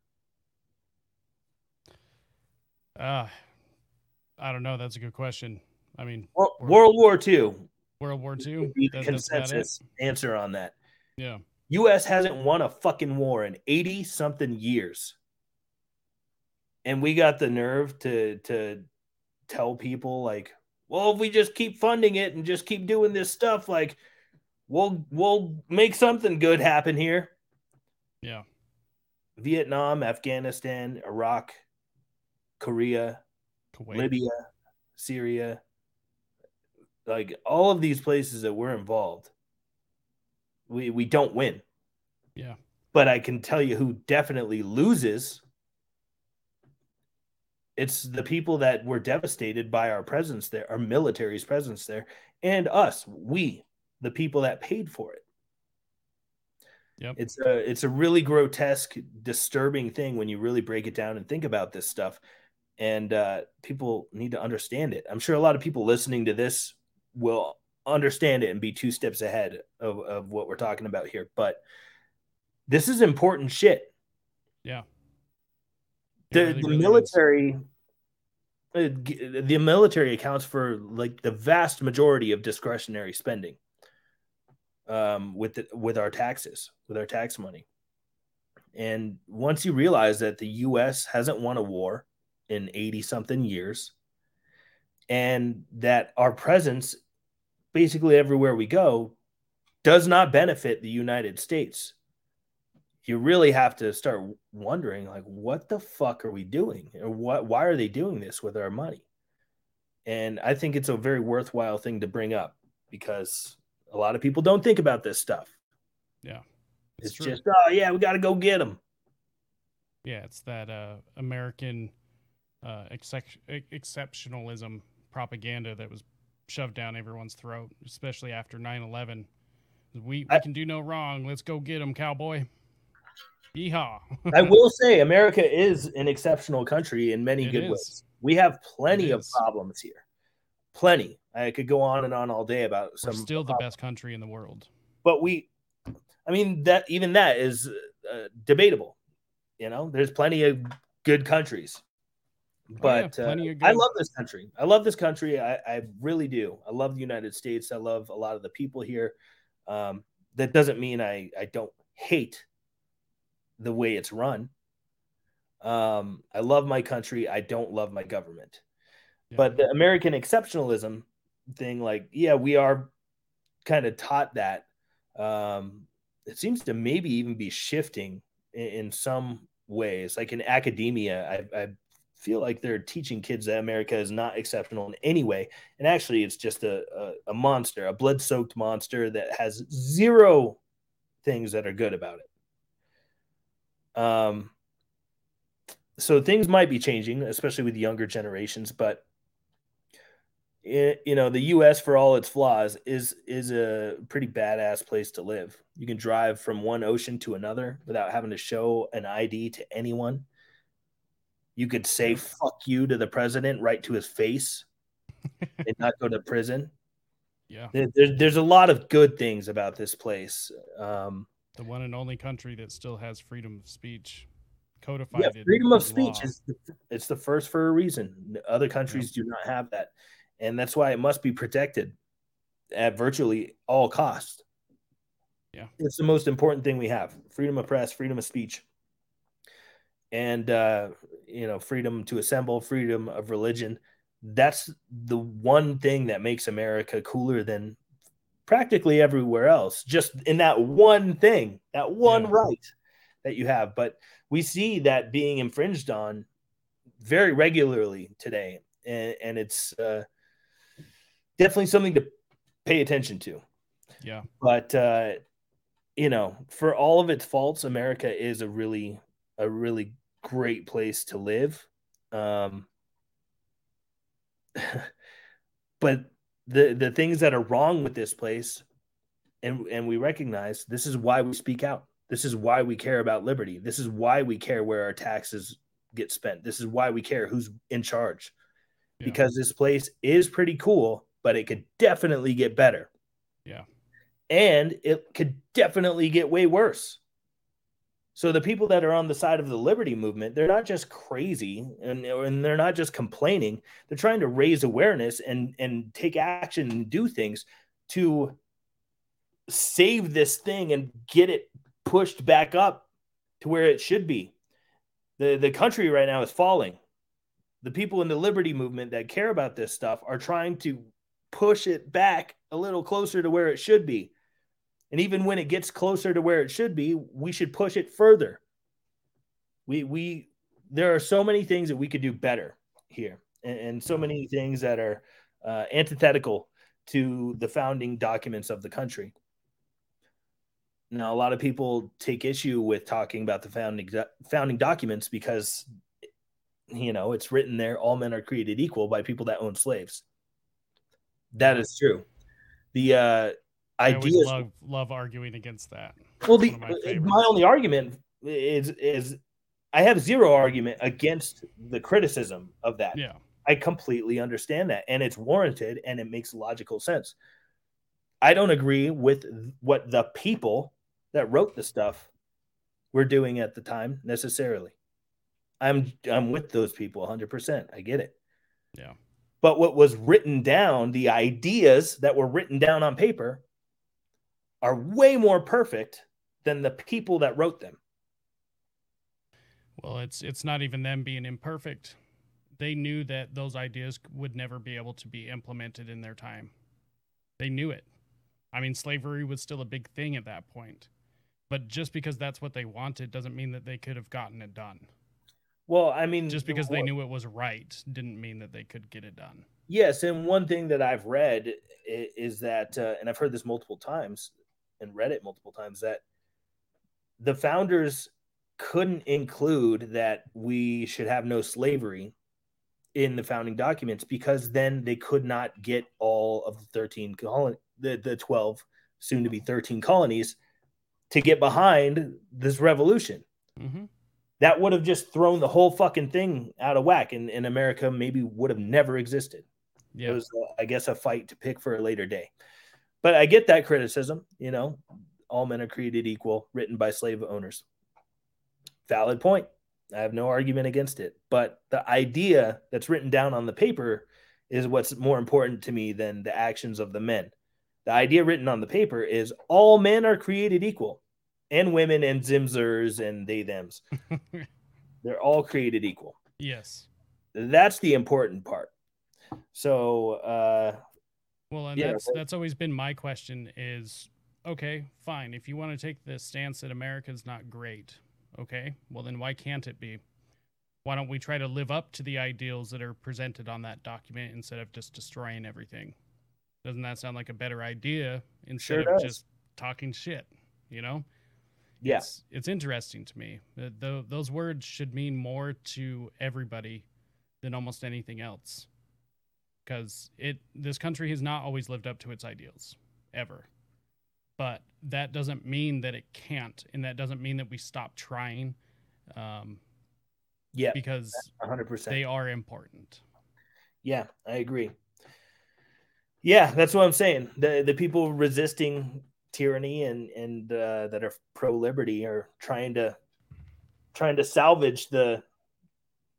Uh, I don't know. That's a good question. I mean, World- World War II. World War II. be the that- that's about it. consensus answer on that. Yeah. U.S. hasn't won a fucking war in eighty something years, and we got the nerve to to tell people like, well, if we just keep funding it and just keep doing this stuff, like, we'll we'll make something good happen here. Yeah. Vietnam, Afghanistan, Iraq, Korea, Kuwait. Libya, Syria, like all of these places that we're involved, we we don't win. Yeah. But I can tell you who definitely loses. It's the people that were devastated by our presence there, our military's presence there, and us, we, the people that paid for it. Yep. It's a it's a really grotesque, disturbing thing when you really break it down and think about this stuff and uh, people need to understand it. I'm sure a lot of people listening to this will understand it and be two steps ahead of, of what we're talking about here. But this is important shit. Yeah. The, really, the really military, uh, the military accounts for like the vast majority of discretionary spending um, with the, with our taxes, with our tax money. And once you realize that the US hasn't won a war in 80 something years, and that our presence basically everywhere we go does not benefit the United States, you really have to start wondering like what the fuck are we doing or what why are they doing this with our money and i think it's a very worthwhile thing to bring up because a lot of people don't think about this stuff Yeah. it's, true. just oh yeah we got to go get them Yeah, it's that uh, American uh, excep- exceptionalism propaganda that was shoved down everyone's throat, especially after 9 11. We, we I- can do no wrong. Let's go get them, cowboy. Yeehaw. *laughs* i will say america is an exceptional country in many It good is. ways. We have plenty It of is. problems here. Plenty. I could go on and on all day about We're some still the best country in the world. but we i mean that even that is uh, debatable you know? There's plenty of good countries. Oh, yeah, but uh, plenty i love this country. I love this country. I, I really do. I love the united states. I love a lot of the people here. Um, that doesn't mean i i don't hate the way it's run um, i love my country i don't love my government Yeah. but the American exceptionalism thing, like, yeah, we are kind of taught that. Um, it seems to maybe even be shifting in, in some ways. Like in academia, I, I feel like they're teaching kids that America is not exceptional in any way. And actually, it's just a, a, a monster, a blood soaked monster that has zero things that are good about it. Um, so things might be changing, especially with younger generations, but it, you know the US for all its flaws is is a pretty badass place to live. You can drive from one ocean to another without having to show an ID to anyone. You could say fuck you to the president right to his face *laughs* and not go to prison. Yeah. There, there- there's a lot of good things about this place. Um, The one and only country that still has freedom of speech codified. yeah, freedom of speech law. is the, it's the first for a reason. Other countries do not have that, and that's why it must be protected at virtually all costs. Yeah. it's the most important thing we have: freedom of press, freedom of speech, and uh, you know, freedom to assemble, freedom of religion. That's the one thing that makes America cooler than practically everywhere else. Just in that one thing, that one Yeah. right that you have, but we see that being infringed on very regularly today and, and it's uh, definitely something to pay attention to Yeah. but uh, you know for all of its faults america is a really a really great place to live um, *laughs* but the the things that are wrong with this place and and we recognize this is why we speak out. This is why we care about liberty. This is why we care where our taxes get spent. This is why we care who's in charge. Yeah. because this place is pretty cool but it could definitely get better. Yeah. and it could definitely get way worse so the people that are on the side of the liberty movement they're not just crazy and, and they're not just complaining. They're trying to raise awareness and and take action and do things to save this thing and get it pushed back up to where it should be. The the country right now is falling. The people in the liberty movement that care about this stuff are trying to push it back a little closer to where it should be and even when it gets closer to where it should be we should push it further. We we there are so many things that we could do better here and, and so many things that are uh, antithetical to the founding documents of the country. Now a lot of people take issue with talking about the founding founding documents because you know it's written there all men are created equal by people that own slaves. That is true. The uh I always love love arguing against that. well, the, my uh, my, only argument is is I have zero argument against the criticism of that. Yeah. I completely understand that, and it's warranted, and it makes logical sense. I don't agree with what the people that wrote the stuff were doing at the time necessarily. I'm I'm with those people 100%. I get it. Yeah. But what was written down, the ideas that were written down on paper are way more perfect than the people that wrote them. Well, it's it's not even them being imperfect. They knew that those ideas would never be able to be implemented in their time. They knew it. I mean, slavery was still a big thing at that point. But just because that's what they wanted doesn't mean that they could have gotten it done. Well, I mean, Just because they knew it was right didn't mean that they could get it done. Yes, and one thing that I've read is that, uh, and I've heard this multiple times and read it multiple times that the founders couldn't include that we should have no slavery in the founding documents because then they could not get all of the 13 colony, the, the 12 soon to be 13 colonies to get behind this revolution. Hmm that would have just thrown the whole fucking thing out of whack and, and america maybe would have never existed. It was uh, i guess a fight to pick for a later day but i get that criticism you know all men are created equal written by slave owners. Valid point. I have no argument against it. But the idea that's written down on the paper is what's more important to me than the actions of the men. The idea written on the paper is all men are created equal and women and zimzers and they thems. *laughs* They're all created equal. Yes. that's the important part. So uh Well, and Yeah, that's that's always been my question is okay, fine. If you want to take the stance that America's not great, okay, well then why can't it be? Why don't we try to live up to the ideals that are presented on that document instead of just destroying everything? Doesn't that sound like a better idea instead Sure of just talking shit, you know? yeah It's, it's interesting to me. that tho- those words should mean more to everybody than almost anything else. Because it this country has not always lived up to its ideals, ever. But that doesn't mean that it can't, and that doesn't mean that we stop trying, um, yeah because 100% they are important. yeah i agree yeah that's what i'm saying the the people resisting tyranny and and uh, that are pro liberty are trying to trying to salvage the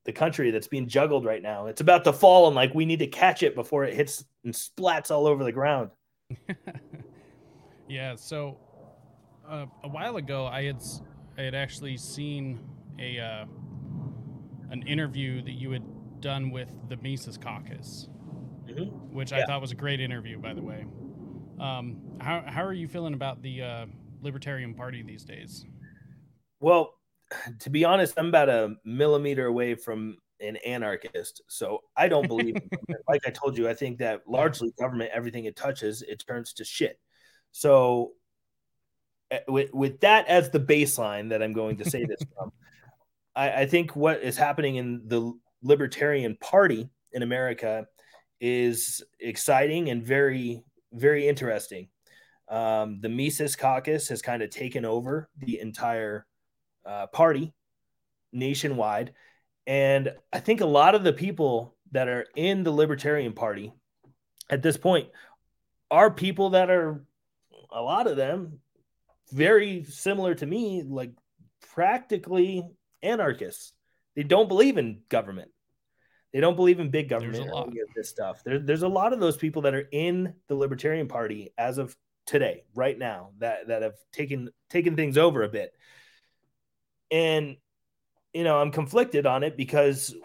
the country that's being juggled right now it's about to fall and like we need to catch it before it hits and splats all over the ground *laughs* yeah. So uh, a while ago, I had I had actually seen a uh, an interview that you had done with the Mises Caucus, Mhm. which I thought was a great interview, by the way. Um, how how are you feeling about the uh, Libertarian Party these days? Well, to be honest, I'm about a millimeter away from an anarchist. So I don't *laughs* believe, like I told you, I think that largely government, everything it touches, it turns to shit. So eh, with, with that as the baseline that I'm going to say this *laughs* from, I, I think what is happening in the Libertarian Party in America is exciting and very, very interesting. Um, the Mises Caucus has kind of taken over the entire uh, party nationwide. And I think a lot of the people that are in the Libertarian Party at this point are people that are, a lot of them, very similar to me, like practically anarchists. They don't believe in government. They don't believe in big government There's a lot. of this stuff. There, there's a lot of those people that are in the Libertarian Party as of today, right now, that that have taken taken things over a bit. And you know, I'm conflicted on it because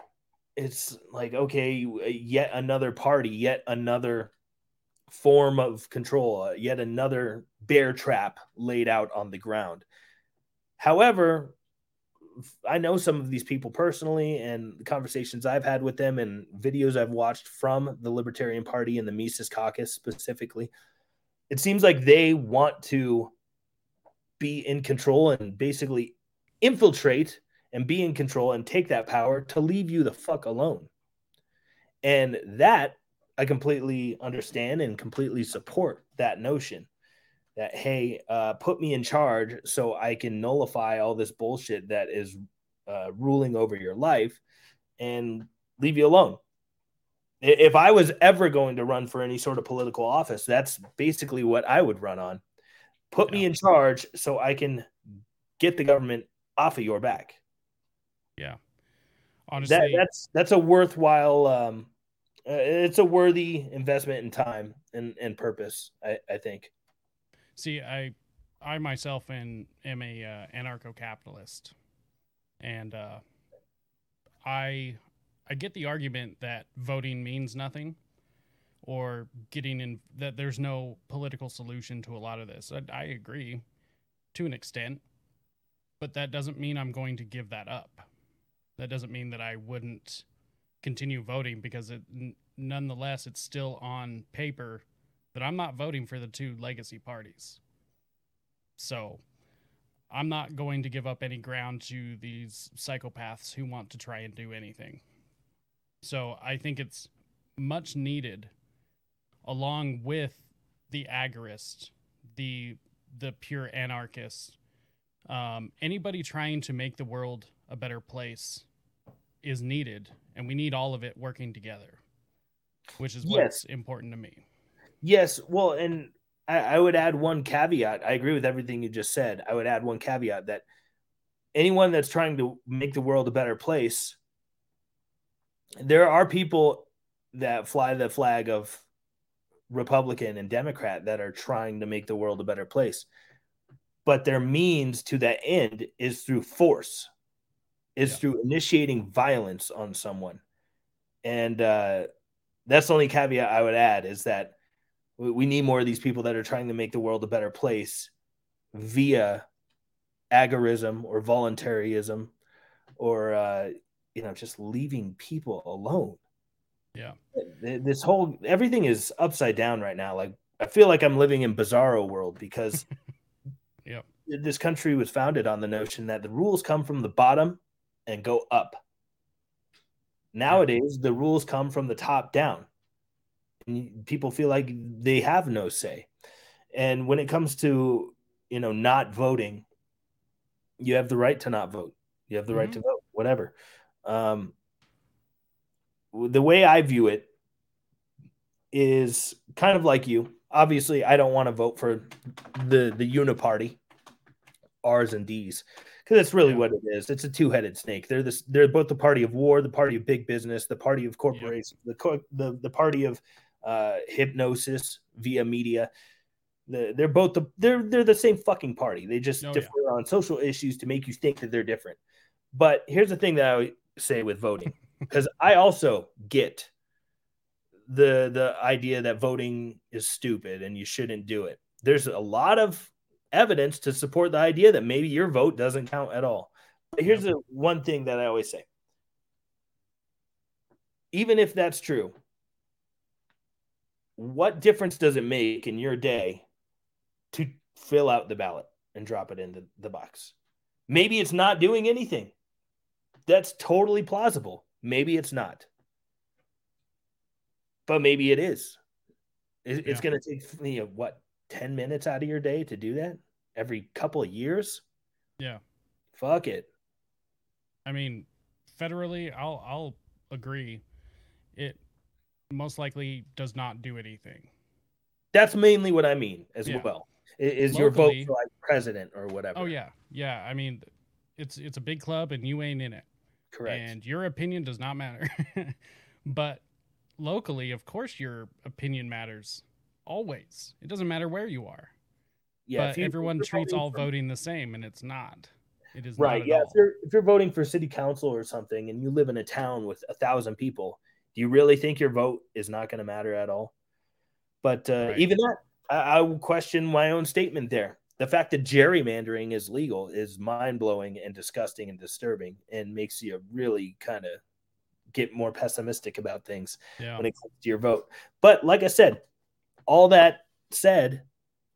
it's like okay, yet another party, yet another form of control, uh, yet another bear trap laid out on the ground. However, I know some of these people personally, and the conversations I've had with them, and videos I've watched from the Libertarian Party and the Mises Caucus specifically. It seems like they want to be in control and basically infiltrate and be in control and take that power to leave you the fuck alone. And that I completely understand and completely support that notion that hey, uh, put me in charge so I can nullify all this bullshit that is uh, ruling over your life and leave you alone. If I was ever going to run for any sort of political office, that's basically what I would run on. Put me in charge so I can get the government off of your back. Yeah. Honestly, That, that's that's a worthwhile. Um, uh, it's a worthy investment in time and, and purpose. I, I think. see, I I myself am, am a uh, anarcho-capitalist. and uh, I I get the argument that voting means nothing, or getting in that there's no political solution to a lot of this. I, I agree to an extent, but that doesn't mean I'm going to give that up. That doesn't mean that I wouldn't continue voting because it nonetheless it's still on paper that I'm not voting for the two legacy parties. So I'm not going to give up any ground to these psychopaths who want to try and do anything. So I think it's much needed along with the agorist, the the pure anarchist, um, anybody trying to make the world a better place is needed, and we need all of it working together, which is Yes. what's important to me. Yes, well, and I, I would add one caveat. I agree with everything you just said. I would add one caveat that anyone that's trying to make the world a better place, there are people that fly the flag of Republican and Democrat that are trying to make the world a better place. But their means to that end is through force, is Yeah. through initiating violence on someone. And uh, that's the only caveat I would add is that we, we need more of these people that are trying to make the world a better place via agorism or voluntarism or uh, you know just leaving people alone Yeah. This whole everything is upside down right now like i feel like i'm living in bizarro world because. *laughs* this country was founded on the notion that the rules come from the bottom and go up. Nowadays the rules come from the top down. And people feel like they have no say. And when it comes to you know not voting you have the right to not vote. You have the right Mhm. to vote whatever. Um the way i view it is kind of like you. Obviously i don't want to vote for the the uniparty r's and d's because that's really Yeah. what it is it's a two-headed snake they're this they're both the party of war the party of big business the party of corporations the, co- the the party of uh hypnosis via media the, they're both the they're they're the same fucking party they just Oh, yeah. differ on social issues to make you think that they're different but here's the thing that i say with voting *laughs* because i also get the the idea that voting is stupid and you shouldn't do it. There's a lot of evidence to support the idea that maybe your vote doesn't count at all. But here's the one thing that I always say. Even if that's true, what difference does it make in your day to fill out the ballot and drop it into the box? Maybe it's not doing anything. That's totally plausible. Maybe it's not but maybe it is. It's Yeah. going to take you know what ten minutes out of your day to do that every couple of years. Yeah. Fuck it. I mean, federally, I'll I'll agree. It most likely does not do anything. That's mainly what I mean as Yeah. well. Is your vote for like president or whatever? Oh yeah, yeah. I mean, it's it's a big club and you ain't in it, correct. and your opinion does not matter. *laughs* but locally, of course, your opinion matters always. It doesn't matter where you are. Yeah, but you- everyone treats all for- voting the same, and it's not. It is right. Not Yeah, all. if you're if you're voting for city council or something, and you live in a town with a thousand people, do you really think your vote is not going to matter at all? But uh, Right. even that, I, I will question my own statement there. The fact that gerrymandering is legal is mind blowing and disgusting and disturbing, and makes you really kind of get more pessimistic about things yeah. when it comes to your vote. But like I said, all that said,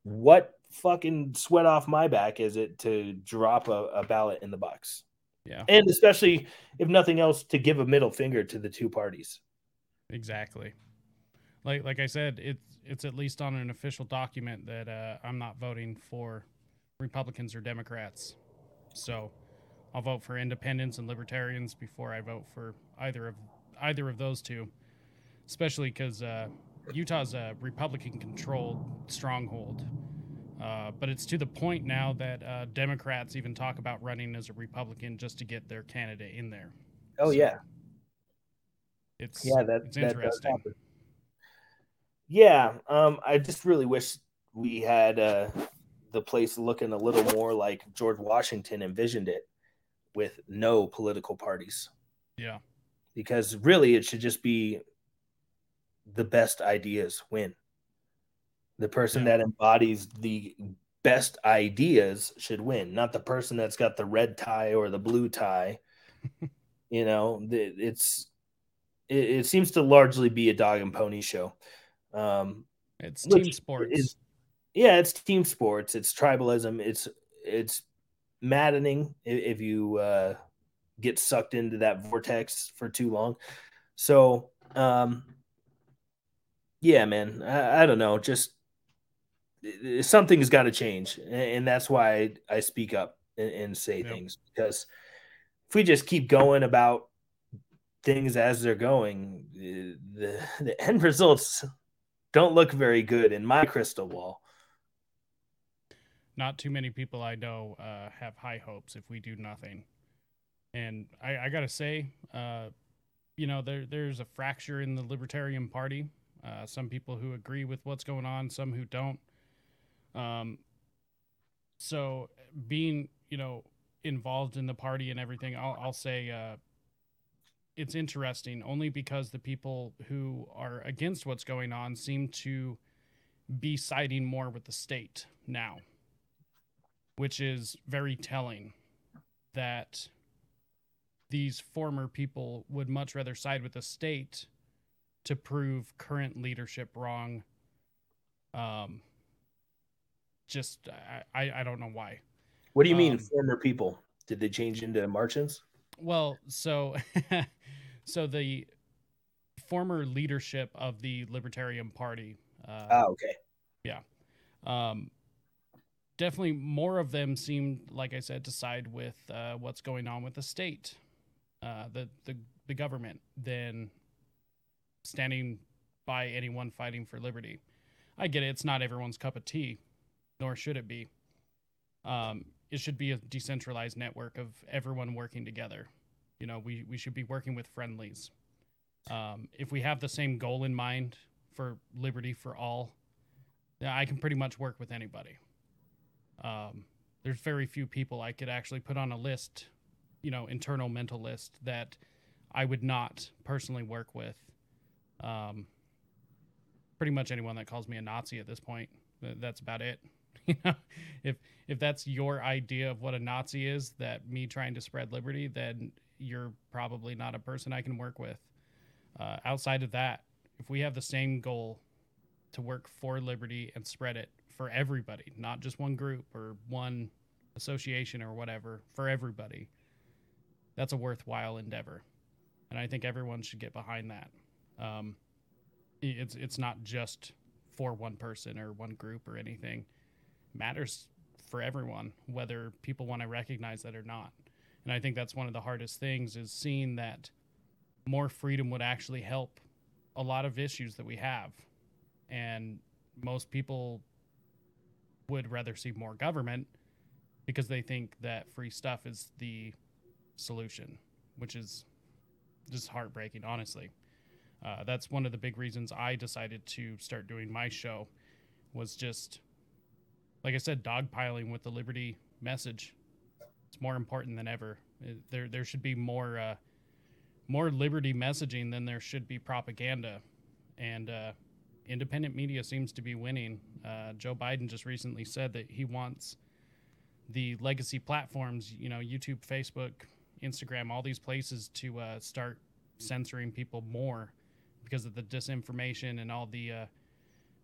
what fucking sweat off my back is it to drop a, a ballot in the box? Yeah. And especially if nothing else, to give a middle finger to the two parties. Exactly. Like like I said, it's it's at least on an official document that uh, I'm not voting for Republicans or Democrats. So I'll vote for independents and libertarians before I vote for either of either of those two. Especially because uh, Utah's a Republican-controlled stronghold. Uh, but it's to the point now that uh, Democrats even talk about running as a Republican just to get their candidate in there. Oh So, yeah, It's yeah, that it's that does happen. Yeah, um, I just really wish we had uh, the place looking a little more like George Washington envisioned it, with no political parties. Yeah. Because really, it should just be the best ideas win. The person yeah. that embodies the best ideas should win, not the person that's got the red tie or the blue tie. *laughs* you know, it's it, it, seems to largely be a dog and pony show. Um, it's team sports. Is, yeah, it's team sports. It's tribalism. It's it's maddening if you uh, get sucked into that vortex for too long. So, um, yeah, man, I, I don't know. Just something's got to change, and that's why I, speak up and, say yep. things because if we just keep going about things as they're going, the *laughs* the end results don't look very good in my crystal ball. Not too many people I know uh, have high hopes if we do nothing, and I, I gotta say, uh, you know, there there's a fracture in the Libertarian Party. Uh, some people who agree with what's going on, some who don't. Um, so being, you know, involved in the party and everything, I'll, I'll say uh, it's interesting only because the people who are against what's going on seem to be siding more with the state now, which is very telling that these former people would much rather side with the state to prove current leadership wrong um, just I, I don't know why. What do you mean um, former people? Did they change into Martians? Well, so *laughs* so the former leadership of the Libertarian Party. Uh, oh, okay. Yeah. Um, definitely more of them seem, like I said, to side with uh, what's going on with the state, uh, the, the the government, than standing by anyone fighting for liberty. I get it; it's not everyone's cup of tea, nor should it be. Um, it should be a decentralized network of everyone working together. You know, we, we should be working with friendlies. Um, if we have the same goal in mind for liberty for all, I can pretty much work with anybody. Um, there's very few people I could actually put on a list, you know, internal mental list that I would not personally work with. Um, pretty much anyone that calls me a Nazi at this point. That's about it. *laughs* you know, if if that's your idea of what a Nazi is, that me trying to spread liberty, then you're probably not a person I can work with. Uh, outside of that, if we have the same goal to work for liberty and spread it for everybody, not just one group or one association or whatever, for everybody, that's a worthwhile endeavor, and I think everyone should get behind that. Um, it's it's not just for one person or one group or anything matters for everyone, whether people want to recognize that or not. And I think that's one of the hardest things is seeing that more freedom would actually help a lot of issues that we have. And most people would rather see more government because they think that free stuff is the solution, which is just heartbreaking, honestly. Uh, that's one of the big reasons I decided to start doing my show was just like I said, dogpiling with the liberty message. It's more important than ever. There, there should be more, uh, more liberty messaging than there should be propaganda, and uh, independent media seems to be winning. Uh, Joe Biden just recently said that he wants the legacy platforms, you know, YouTube, Facebook, Instagram, all these places to uh, start censoring people more because of the disinformation and all the uh,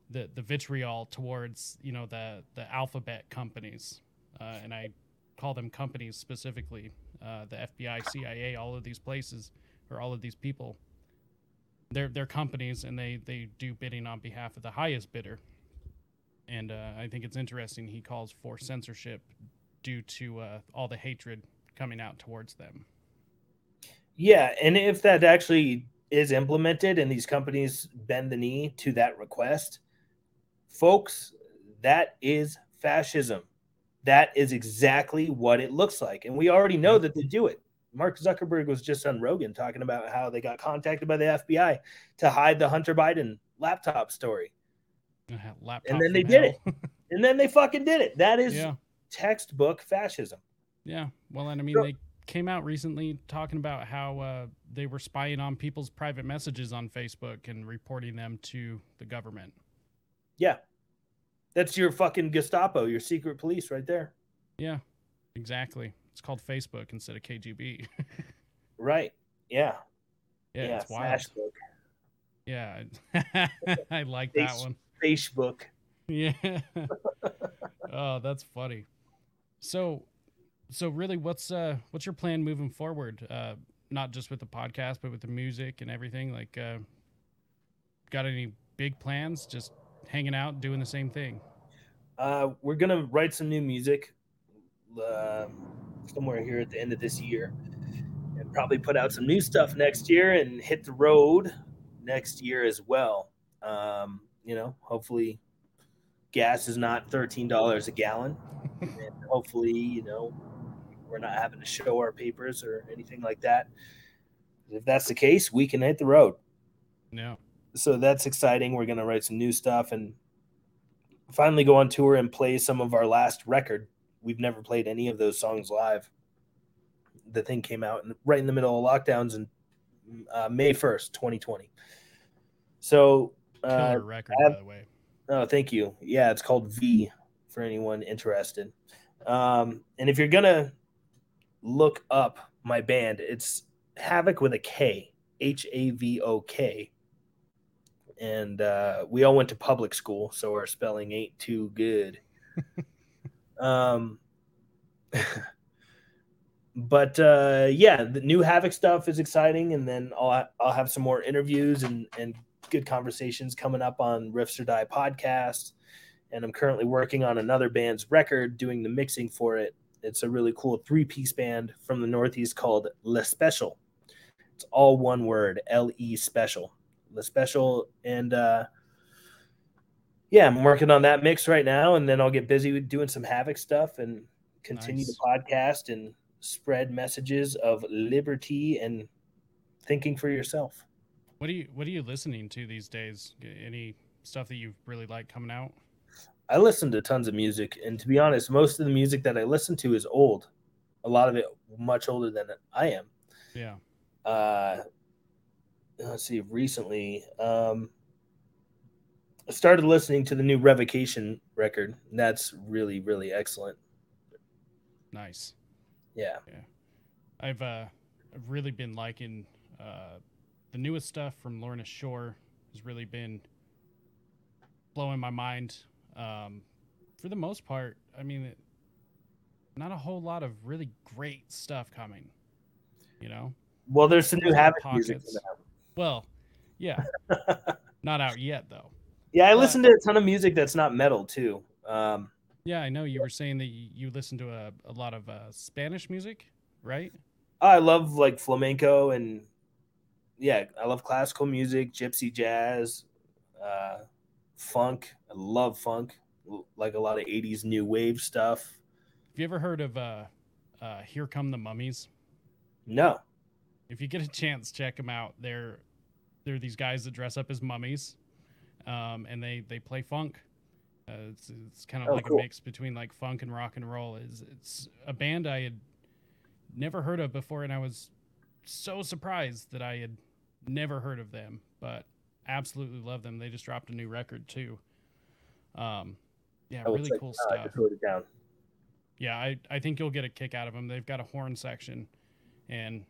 the the vitriol towards you know the the alphabet companies, uh, and I call them companies specifically, uh, the FBI, CIA, all of these places or all of these people. They're they're companies and they they do bidding on behalf of the highest bidder. And uh, I think it's interesting he calls for censorship due to uh, all the hatred coming out towards them. Yeah, and if that actually is implemented and these companies bend the knee to that request, Folks, that is fascism. That is exactly what it looks like. And we already know that they do it. Mark Zuckerberg was just on Rogan talking about how they got contacted by the FBI to hide the Hunter Biden laptop story. Laptop and then they did it. and then they fucking did it. That is yeah. textbook fascism. Yeah. Well, and I mean, so, they came out recently talking about how uh, they were spying on people's private messages on Facebook and reporting them to the government. Yeah. That's your fucking Gestapo, your secret police right there. Yeah, exactly. It's called Facebook instead of KGB. *laughs* right. Yeah. Yeah, yeah it's wild. Facebook. Yeah, I *laughs* like that one. Facebook. Yeah. *laughs* oh, that's funny. So, so really, what's uh, what's your plan moving forward? Uh, not just with the podcast, but with the music and everything. Like, uh, got any big plans? Just hanging out, doing the same thing. Uh, we're gonna write some new music uh, somewhere here at the end of this year, and probably put out some new stuff next year and hit the road next year as well. Um, you know, hopefully, gas is not thirteen dollars a gallon, and *laughs* hopefully, you know, we're not having to show our papers or anything like that. If that's the case, we can hit the road No. So that's exciting. We're gonna write some new stuff and finally go on tour and play some of our last record. We've never played any of those songs live. The thing came out in, right in the middle of lockdowns in uh, May first, twenty twenty. So, uh, record, have- by the way. oh, thank you. Yeah, it's called V for anyone interested. Um, and if you're gonna look up my band, it's Havok with a K, H A V O K. And uh, we all went to public school, so our spelling ain't too good. *laughs* um, *laughs* but uh, yeah, the new Havok stuff is exciting, and then I'll I'll have some more interviews and and good conversations coming up on Riffs or Die podcast. And I'm currently working on another band's record, doing the mixing for it. It's a really cool three piece band from the Northeast called LeSpecial. It's all one word, L E Special. LeSpecial. And uh, yeah, I'm working on that mix right now. And then I'll get busy with doing some Havok stuff and continue Nice. the podcast and spread messages of liberty and thinking for yourself. What are you What are you listening to these days? Any stuff that you really like coming out? I listen to tons of music, and to be honest, most of the music that I listen to is old. A lot of it much older than I am. Yeah. Uh, let's see. Recently, um, I started listening to the new Revocation record. and That's really, really excellent. Nice. Yeah, Yeah. I've uh I've really been liking uh the newest stuff from Lorna Shore has really been blowing my mind. Um for the most part, I mean it, not a whole lot of really great stuff coming. You know? well, there's some new Havok music. Well, yeah. not out yet though. Yeah, I listen to a ton of music that's not metal too. Um, Yeah, I know you were saying that you, you listen to a, a lot of uh, Spanish music, right? I love like flamenco and yeah, I love classical music, gypsy jazz, uh, funk. I love funk, like a lot of '80s new wave stuff. Have you ever heard of uh, uh, Here Come the Mummies? No, if you get a chance, check them out. They're they're these guys that dress up as mummies, um, and they they play funk. Uh, it's it's kind of Oh, like cool. a mix between like funk and rock and roll. Is it's a band I had never heard of before, and I was so surprised that I had never heard of them, but absolutely love them. They just dropped a new record too. Um, yeah, I really check cool. I stuff down. yeah, I, I think you'll get a kick out of them. They've got a horn section, and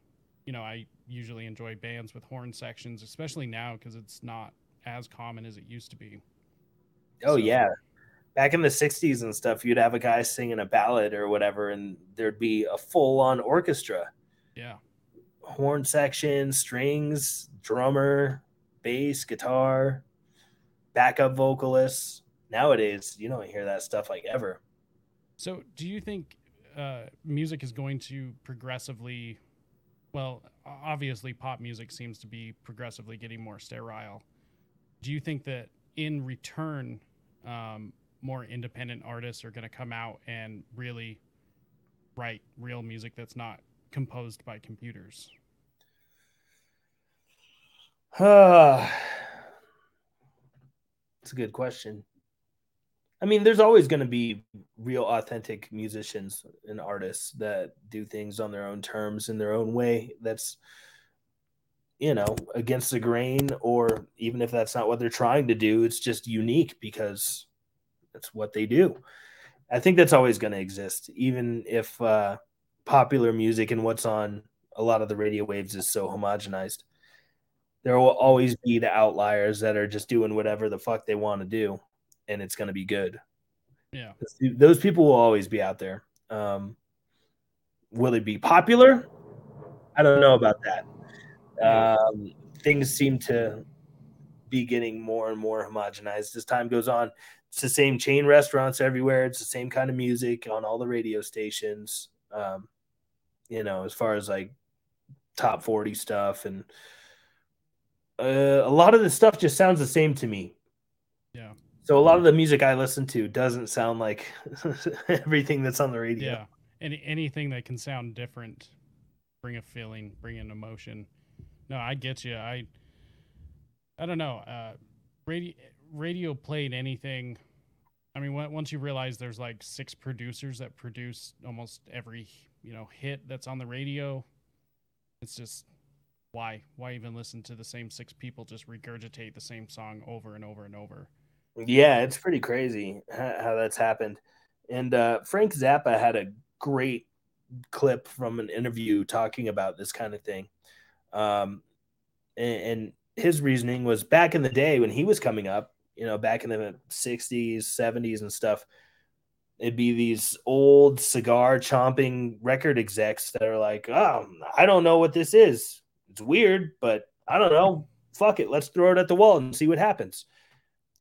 you know I usually enjoy bands with horn sections, especially now because it's not as common as it used to be. Oh So- yeah, back in the '60s and stuff, you'd have a guy singing a ballad or whatever, and there'd be a full-on orchestra, Yeah, horn section, strings, drummer, bass, guitar, backup vocalists. Nowadays, you don't hear that stuff like ever. So, do you think uh, music is going to progressively? Well, obviously, pop music seems to be progressively getting more sterile. Do you think that in return, um, more independent artists are going to come out and really write real music that's not composed by computers? *sighs* It's a good question. I mean, there's always going to be real authentic musicians and artists that do things on their own terms in their own way. That's you know against the grain, or even if that's not what they're trying to do, it's just unique because that's what they do. I think that's always going to exist, even if uh, popular music and what's on a lot of the radio waves is so homogenized. There will always be the outliers that are just doing whatever the fuck they want to do, and it's going to be good. Yeah, those people will always be out there. Um, will it be popular? I don't know about that. Um, things seem to be getting more and more homogenized as time goes on. It's the same chain restaurants everywhere. It's the same kind of music on all the radio stations. Um, you know, as far as like top 40 stuff and uh, a lot of the stuff just sounds the same to me. Yeah. So a lot of the music I listen to doesn't sound like *laughs* everything that's on the radio. Yeah. Any anything that can sound different, bring a feeling, bring an emotion. No, I get you. I I don't know. Uh, radio radio played anything. I mean, once you realize there's like six producers that produce almost every you know hit that's on the radio, it's just why why even listen to the same six people just regurgitate the same song over and over and over. Yeah, it's pretty crazy how that's happened. And uh, Frank Zappa had a great clip from an interview talking about this kind of thing. Um, and, and his reasoning was back in the day when he was coming up, you know, back in the 60s, 70s, and stuff, it'd be these old cigar chomping record execs that are like, oh, I don't know what this is. It's weird, but I don't know. Fuck it. Let's throw it at the wall and see what happens.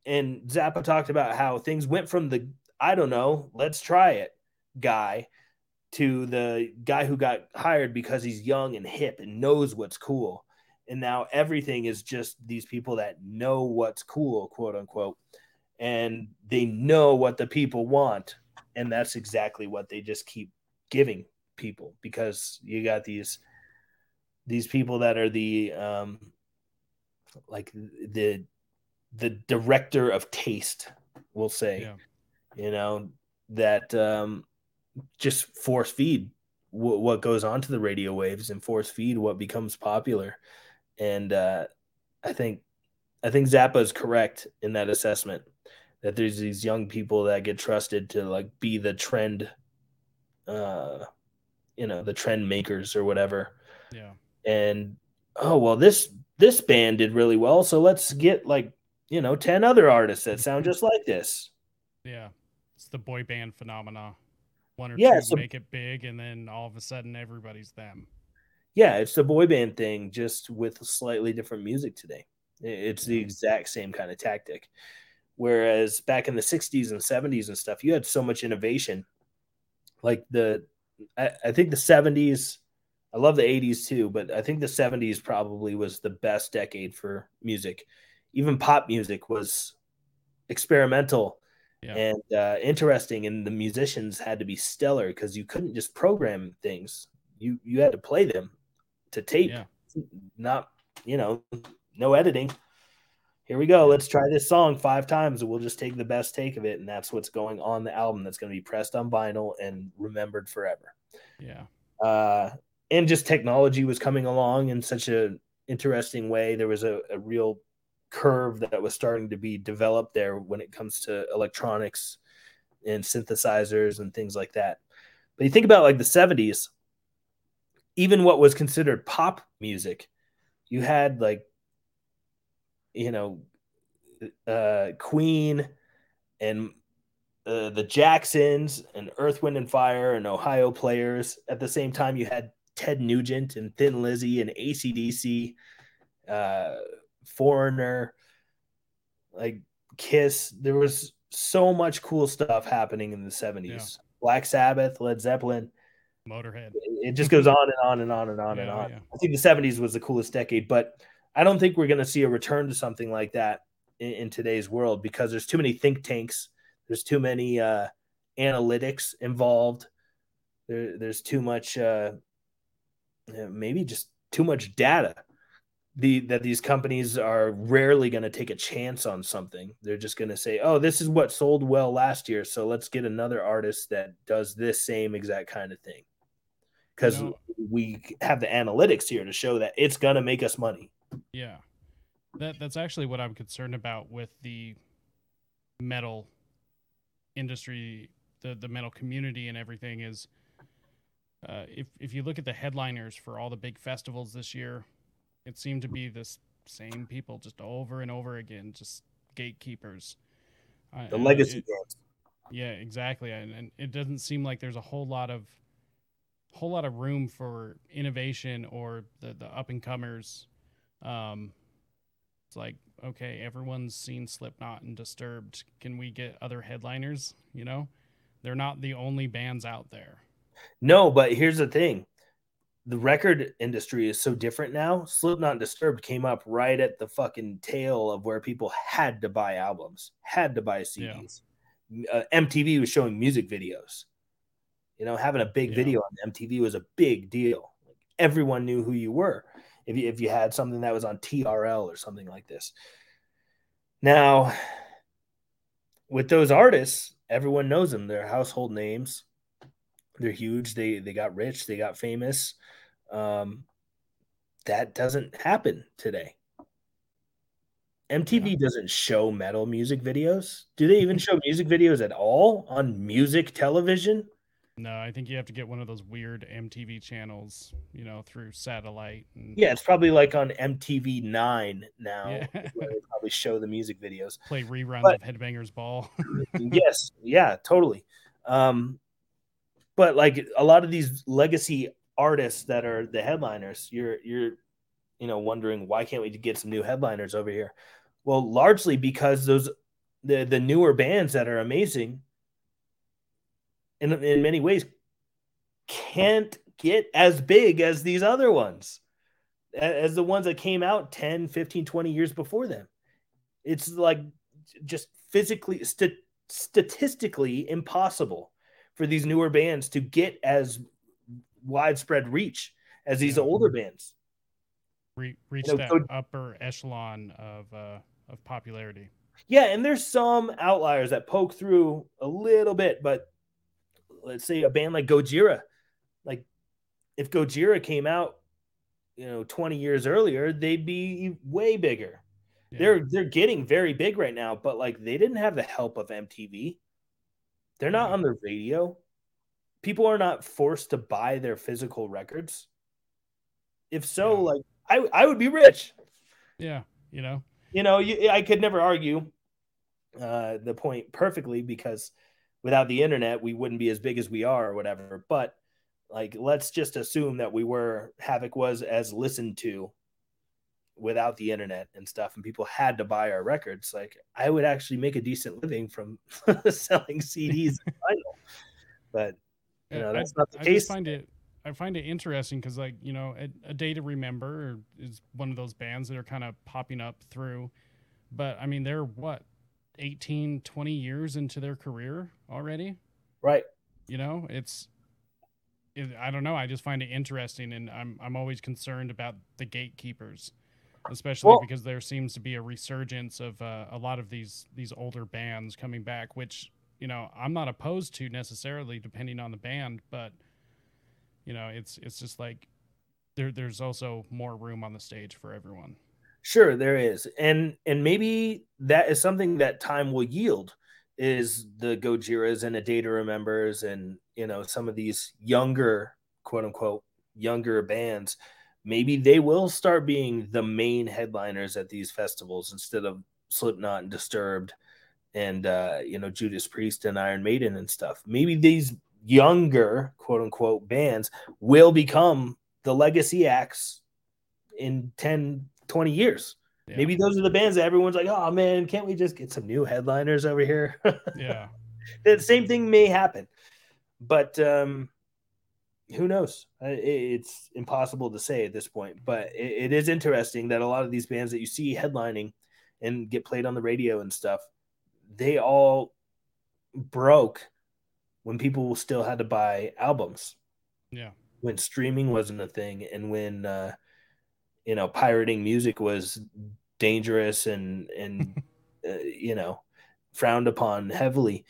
And Zappa talked about how things went from the, I don't know, let's try it guy to the guy who got hired because he's young and hip and knows what's cool. And now everything is just these people that know what's cool quote unquote and they know what the people want. And that's exactly what they just keep giving people because you got these these people that are the um like the the director of taste we'll say yeah. you know that um just force feed w- what goes onto the radio waves and force feed what becomes popular and uh, I think I think Zappa is correct in that assessment that there's these young people that get trusted to like be the trend, uh, you know, the trend makers or whatever. Yeah. And oh well, this this band did really well, so let's get like you know ten other artists that sound just like this. Yeah, it's the boy band phenomena. One or yeah, two so, make it big, and then all of a sudden everybody's them yeah, it's the boy band thing, just with slightly different music today. It's the exact same kind of tactic. Whereas back in the 60s and 70s and stuff, you had so much innovation. Like the, I, I think the 70s, I love the 80s too, but I think the 70s probably was the best decade for music. Even pop music was experimental yeah. and uh, interesting, and the musicians had to be stellar because you couldn't just program things. You you had to play them to tape, yeah. not you know, no editing. Here we go. Let's try this song five times, and we'll just take the best take of it, and that's what's going on the album. That's going to be pressed on vinyl and remembered forever. Yeah. Uh, and just technology was coming along in such a interesting way. There was a, a real curve that was starting to be developed there when it comes to electronics and synthesizers and things like that. But you think about like the 70s, even what was considered pop music, you had like, you know, uh, Queen and uh, the Jacksons and Earth, Wind, and Fire and Ohio players. At the same time, you had Ted Nugent and Thin Lizzy and ACDC, uh, Foreigner, like Kiss. There was so much cool stuff happening in the 70s. Yeah. Black Sabbath, Led Zeppelin. Motorhead. It just goes on and on and on and on yeah, and on. Yeah. I think the 70s was the coolest decade, but I don't think we're going to see a return to something like that in, in, today's world because there's too many think tanks, there's too many uh, analytics involved, there, there's too much, uh, maybe just too much data. The that these companies are rarely going to take a chance on something. They're just going to say, "Oh, this is what sold well last year, so let's get another artist that does this same exact kind of thing." Cuz you know, we have the analytics here to show that it's going to make us money. Yeah. That that's actually what I'm concerned about with the metal industry, the the metal community and everything is uh, if if you look at the headliners for all the big festivals this year, it seemed to be the same people just over and over again, just gatekeepers. The legacy it, Yeah, exactly, and, and it doesn't seem like there's a whole lot of whole lot of room for innovation or the the up and comers. Um, it's like okay, everyone's seen Slipknot and Disturbed. Can we get other headliners? You know, they're not the only bands out there. No, but here's the thing the record industry is so different now. Slipknot Disturbed came up right at the fucking tail of where people had to buy albums, had to buy CDs. Yeah. Uh, MTV was showing music videos. You know, having a big yeah. video on MTV was a big deal. Like, everyone knew who you were if you, if you had something that was on TRL or something like this. Now, with those artists, everyone knows them. They're household names. They're huge. They they got rich. They got famous. Um, that doesn't happen today. MTV doesn't show metal music videos. Do they even *laughs* show music videos at all on music television? No, I think you have to get one of those weird MTV channels, you know, through satellite. And... Yeah, it's probably like on MTV Nine now, yeah. where they *laughs* probably show the music videos. Play reruns but, of Headbangers Ball. *laughs* yes, yeah, totally. Um, but like a lot of these legacy artists that are the headliners, you're you're you know wondering why can't we get some new headliners over here? Well, largely because those the the newer bands that are amazing in in many ways can't get as big as these other ones as the ones that came out 10 15 20 years before them it's like just physically st- statistically impossible for these newer bands to get as widespread reach as these yeah. older bands. Re- reach you know, that so, upper echelon of uh, of popularity. Yeah, and there's some outliers that poke through a little bit, but let's say a band like Gojira, like if Gojira came out, you know, 20 years earlier, they'd be way bigger. Yeah. They're they're getting very big right now, but like they didn't have the help of MTV. They're not on the radio. People are not forced to buy their physical records. If so, yeah. like I, I would be rich. Yeah, you know. You know, you, I could never argue uh, the point perfectly because without the internet, we wouldn't be as big as we are or whatever. But like, let's just assume that we were Havok was as listened to without the internet and stuff and people had to buy our records like i would actually make a decent living from *laughs* selling cds *laughs* vinyl. But you know that's I, not the I case. find it i find it interesting because like you know a, a, day to remember is one of those bands that are kind of popping up through but i mean they're what 18 20 years into their career already? Right. You know it's it, I don't know. I just find it interesting, and I'm I'm always concerned about the gatekeepers especially well, because there seems to be a resurgence of uh, a lot of these these older bands coming back, which you know I'm not opposed to necessarily, depending on the band, but you know it's it's just like there there's also more room on the stage for everyone. Sure, there is, and and maybe that is something that time will yield. Is the Gojiras and A Day to Remembers and you know some of these younger quote unquote younger bands maybe they will start being the main headliners at these festivals instead of Slipknot and Disturbed and uh, you know Judas Priest and Iron Maiden and stuff. Maybe these younger quote unquote bands will become the legacy acts in 10 20 years. Yeah. Maybe those are the bands that everyone's like, "Oh man, can't we just get some new headliners over here?" *laughs* yeah. the same thing may happen. But um who knows? It's impossible to say at this point, but it is interesting that a lot of these bands that you see headlining and get played on the radio and stuff, they all broke when people still had to buy albums. Yeah. When streaming wasn't a thing and when uh you know pirating music was dangerous and and *laughs* uh, you know frowned upon heavily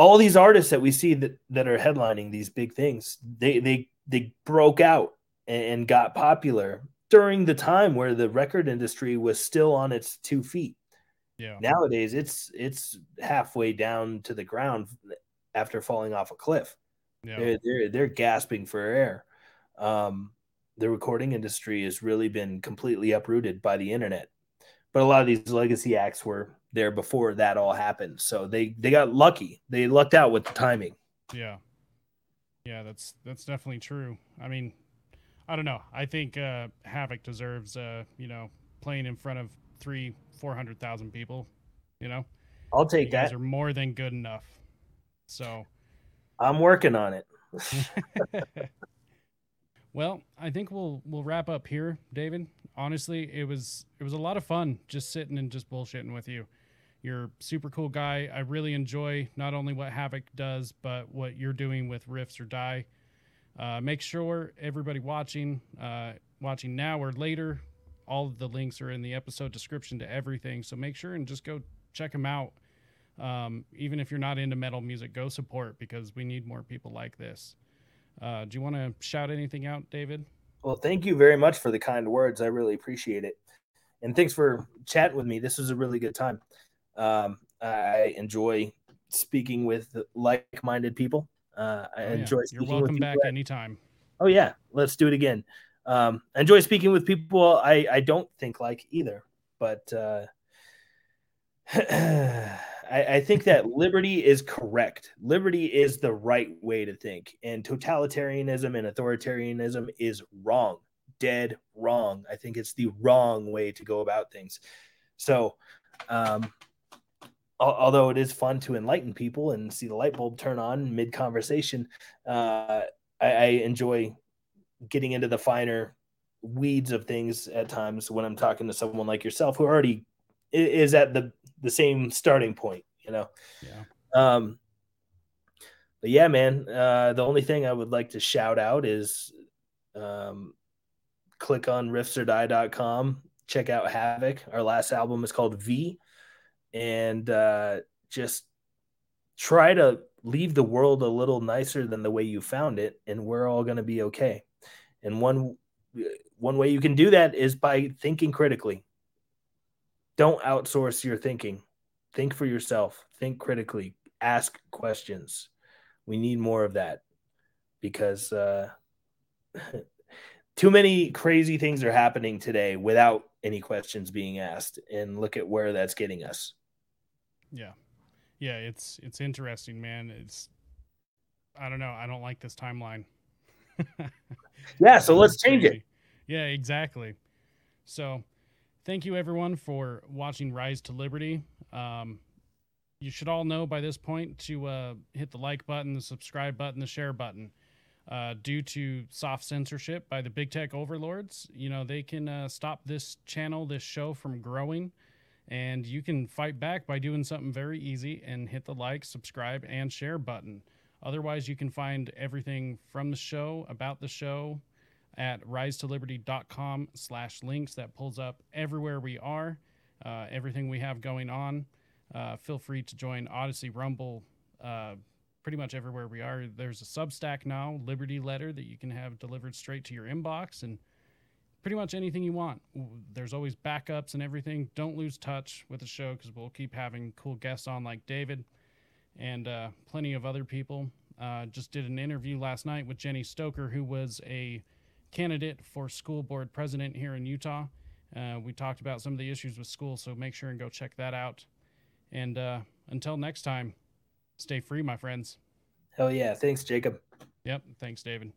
all these artists that we see that, that are headlining these big things they they they broke out and, and got popular during the time where the record industry was still on its two feet Yeah. nowadays it's it's halfway down to the ground after falling off a cliff Yeah. they're, they're they're gasping for air. Um, the recording industry has really been completely uprooted by the internet. But a lot of these legacy acts were there before that all happened, so they they got lucky. They lucked out with the timing. Yeah. Yeah, that's that's definitely true. I mean, I don't know. I think uh Havok deserves uh, you know, playing in front of three, four hundred thousand people. You know? I'll You take guys that. are more than good enough. So I'm working on it. *laughs* well, I think we'll we'll wrap up here, David. Honestly, it was it was a lot of fun just sitting and just bullshitting with you. You're super cool guy. I really enjoy not only what Havok does, but what you're doing with Riffs or Die. Uh, make sure everybody watching, uh, watching now or later, all of the links are in the episode description to everything. So make sure and just go check them out. Um, even if you're not into metal music, go support because we need more people like this. Uh, do you want to shout anything out, David? Well, thank you very much for the kind words. I really appreciate it. And thanks for chatting with me. This was a really good time. Um, I enjoy speaking with like-minded people. Uh, I Oh, yeah. enjoy You're welcome back that- anytime. Oh yeah, let's do it again. Um, I enjoy speaking with people I I don't think like either, but uh, *clears throat* I, I think that *laughs* liberty is correct. Liberty is the right way to think, and totalitarianism and authoritarianism is wrong, dead wrong. I think it's the wrong way to go about things. So, um, although it is fun to enlighten people and see the light bulb turn on mid conversation, uh, I, I enjoy getting into the finer weeds of things at times when I'm talking to someone like yourself who already is at the the same starting point, you know. Yeah. Um, but yeah, man. Uh, the only thing I would like to shout out is um, click on riffsordie.com. Check out Havok. Our last album is called V, and uh, just try to leave the world a little nicer than the way you found it, and we're all going to be okay. And one one way you can do that is by thinking critically. Don't outsource your thinking. Think for yourself. Think critically. Ask questions. We need more of that because uh, *laughs* too many crazy things are happening today without any questions being asked. And look at where that's getting us. Yeah. Yeah, it's it's interesting, man. It's I don't know. I don't like this timeline. *laughs* Yeah, so let's change it. Yeah, exactly. So, thank you everyone for watching Rise to Liberty. Um, you should all know by this point to uh, hit the like button, the subscribe button, the share button. Uh, due to soft censorship by the big tech overlords, you know they can uh, stop this channel, this show from growing, and you can fight back by doing something very easy and hit the like, subscribe, and share button. Otherwise, you can find everything from the show, about the show, at risetoliberty.com slash links. That pulls up everywhere we are, uh, everything we have going on. Uh, feel free to join Odysee, Rumble, uh, pretty much everywhere we are. There's a Substack now, Liberty Letter, that you can have delivered straight to your inbox and pretty much anything you want. There's always backups and everything. Don't lose touch with the show because we'll keep having cool guests on like David and uh, plenty of other people. Uh, just did an interview last night with Jenny Stoker, who was a candidate for school board president here in Utah. Uh, we talked about some of the issues with school, so make sure and go check that out. And uh, until next time, stay free, my friends. Hell yeah. Thanks, Jacob. Yep. Thanks, David.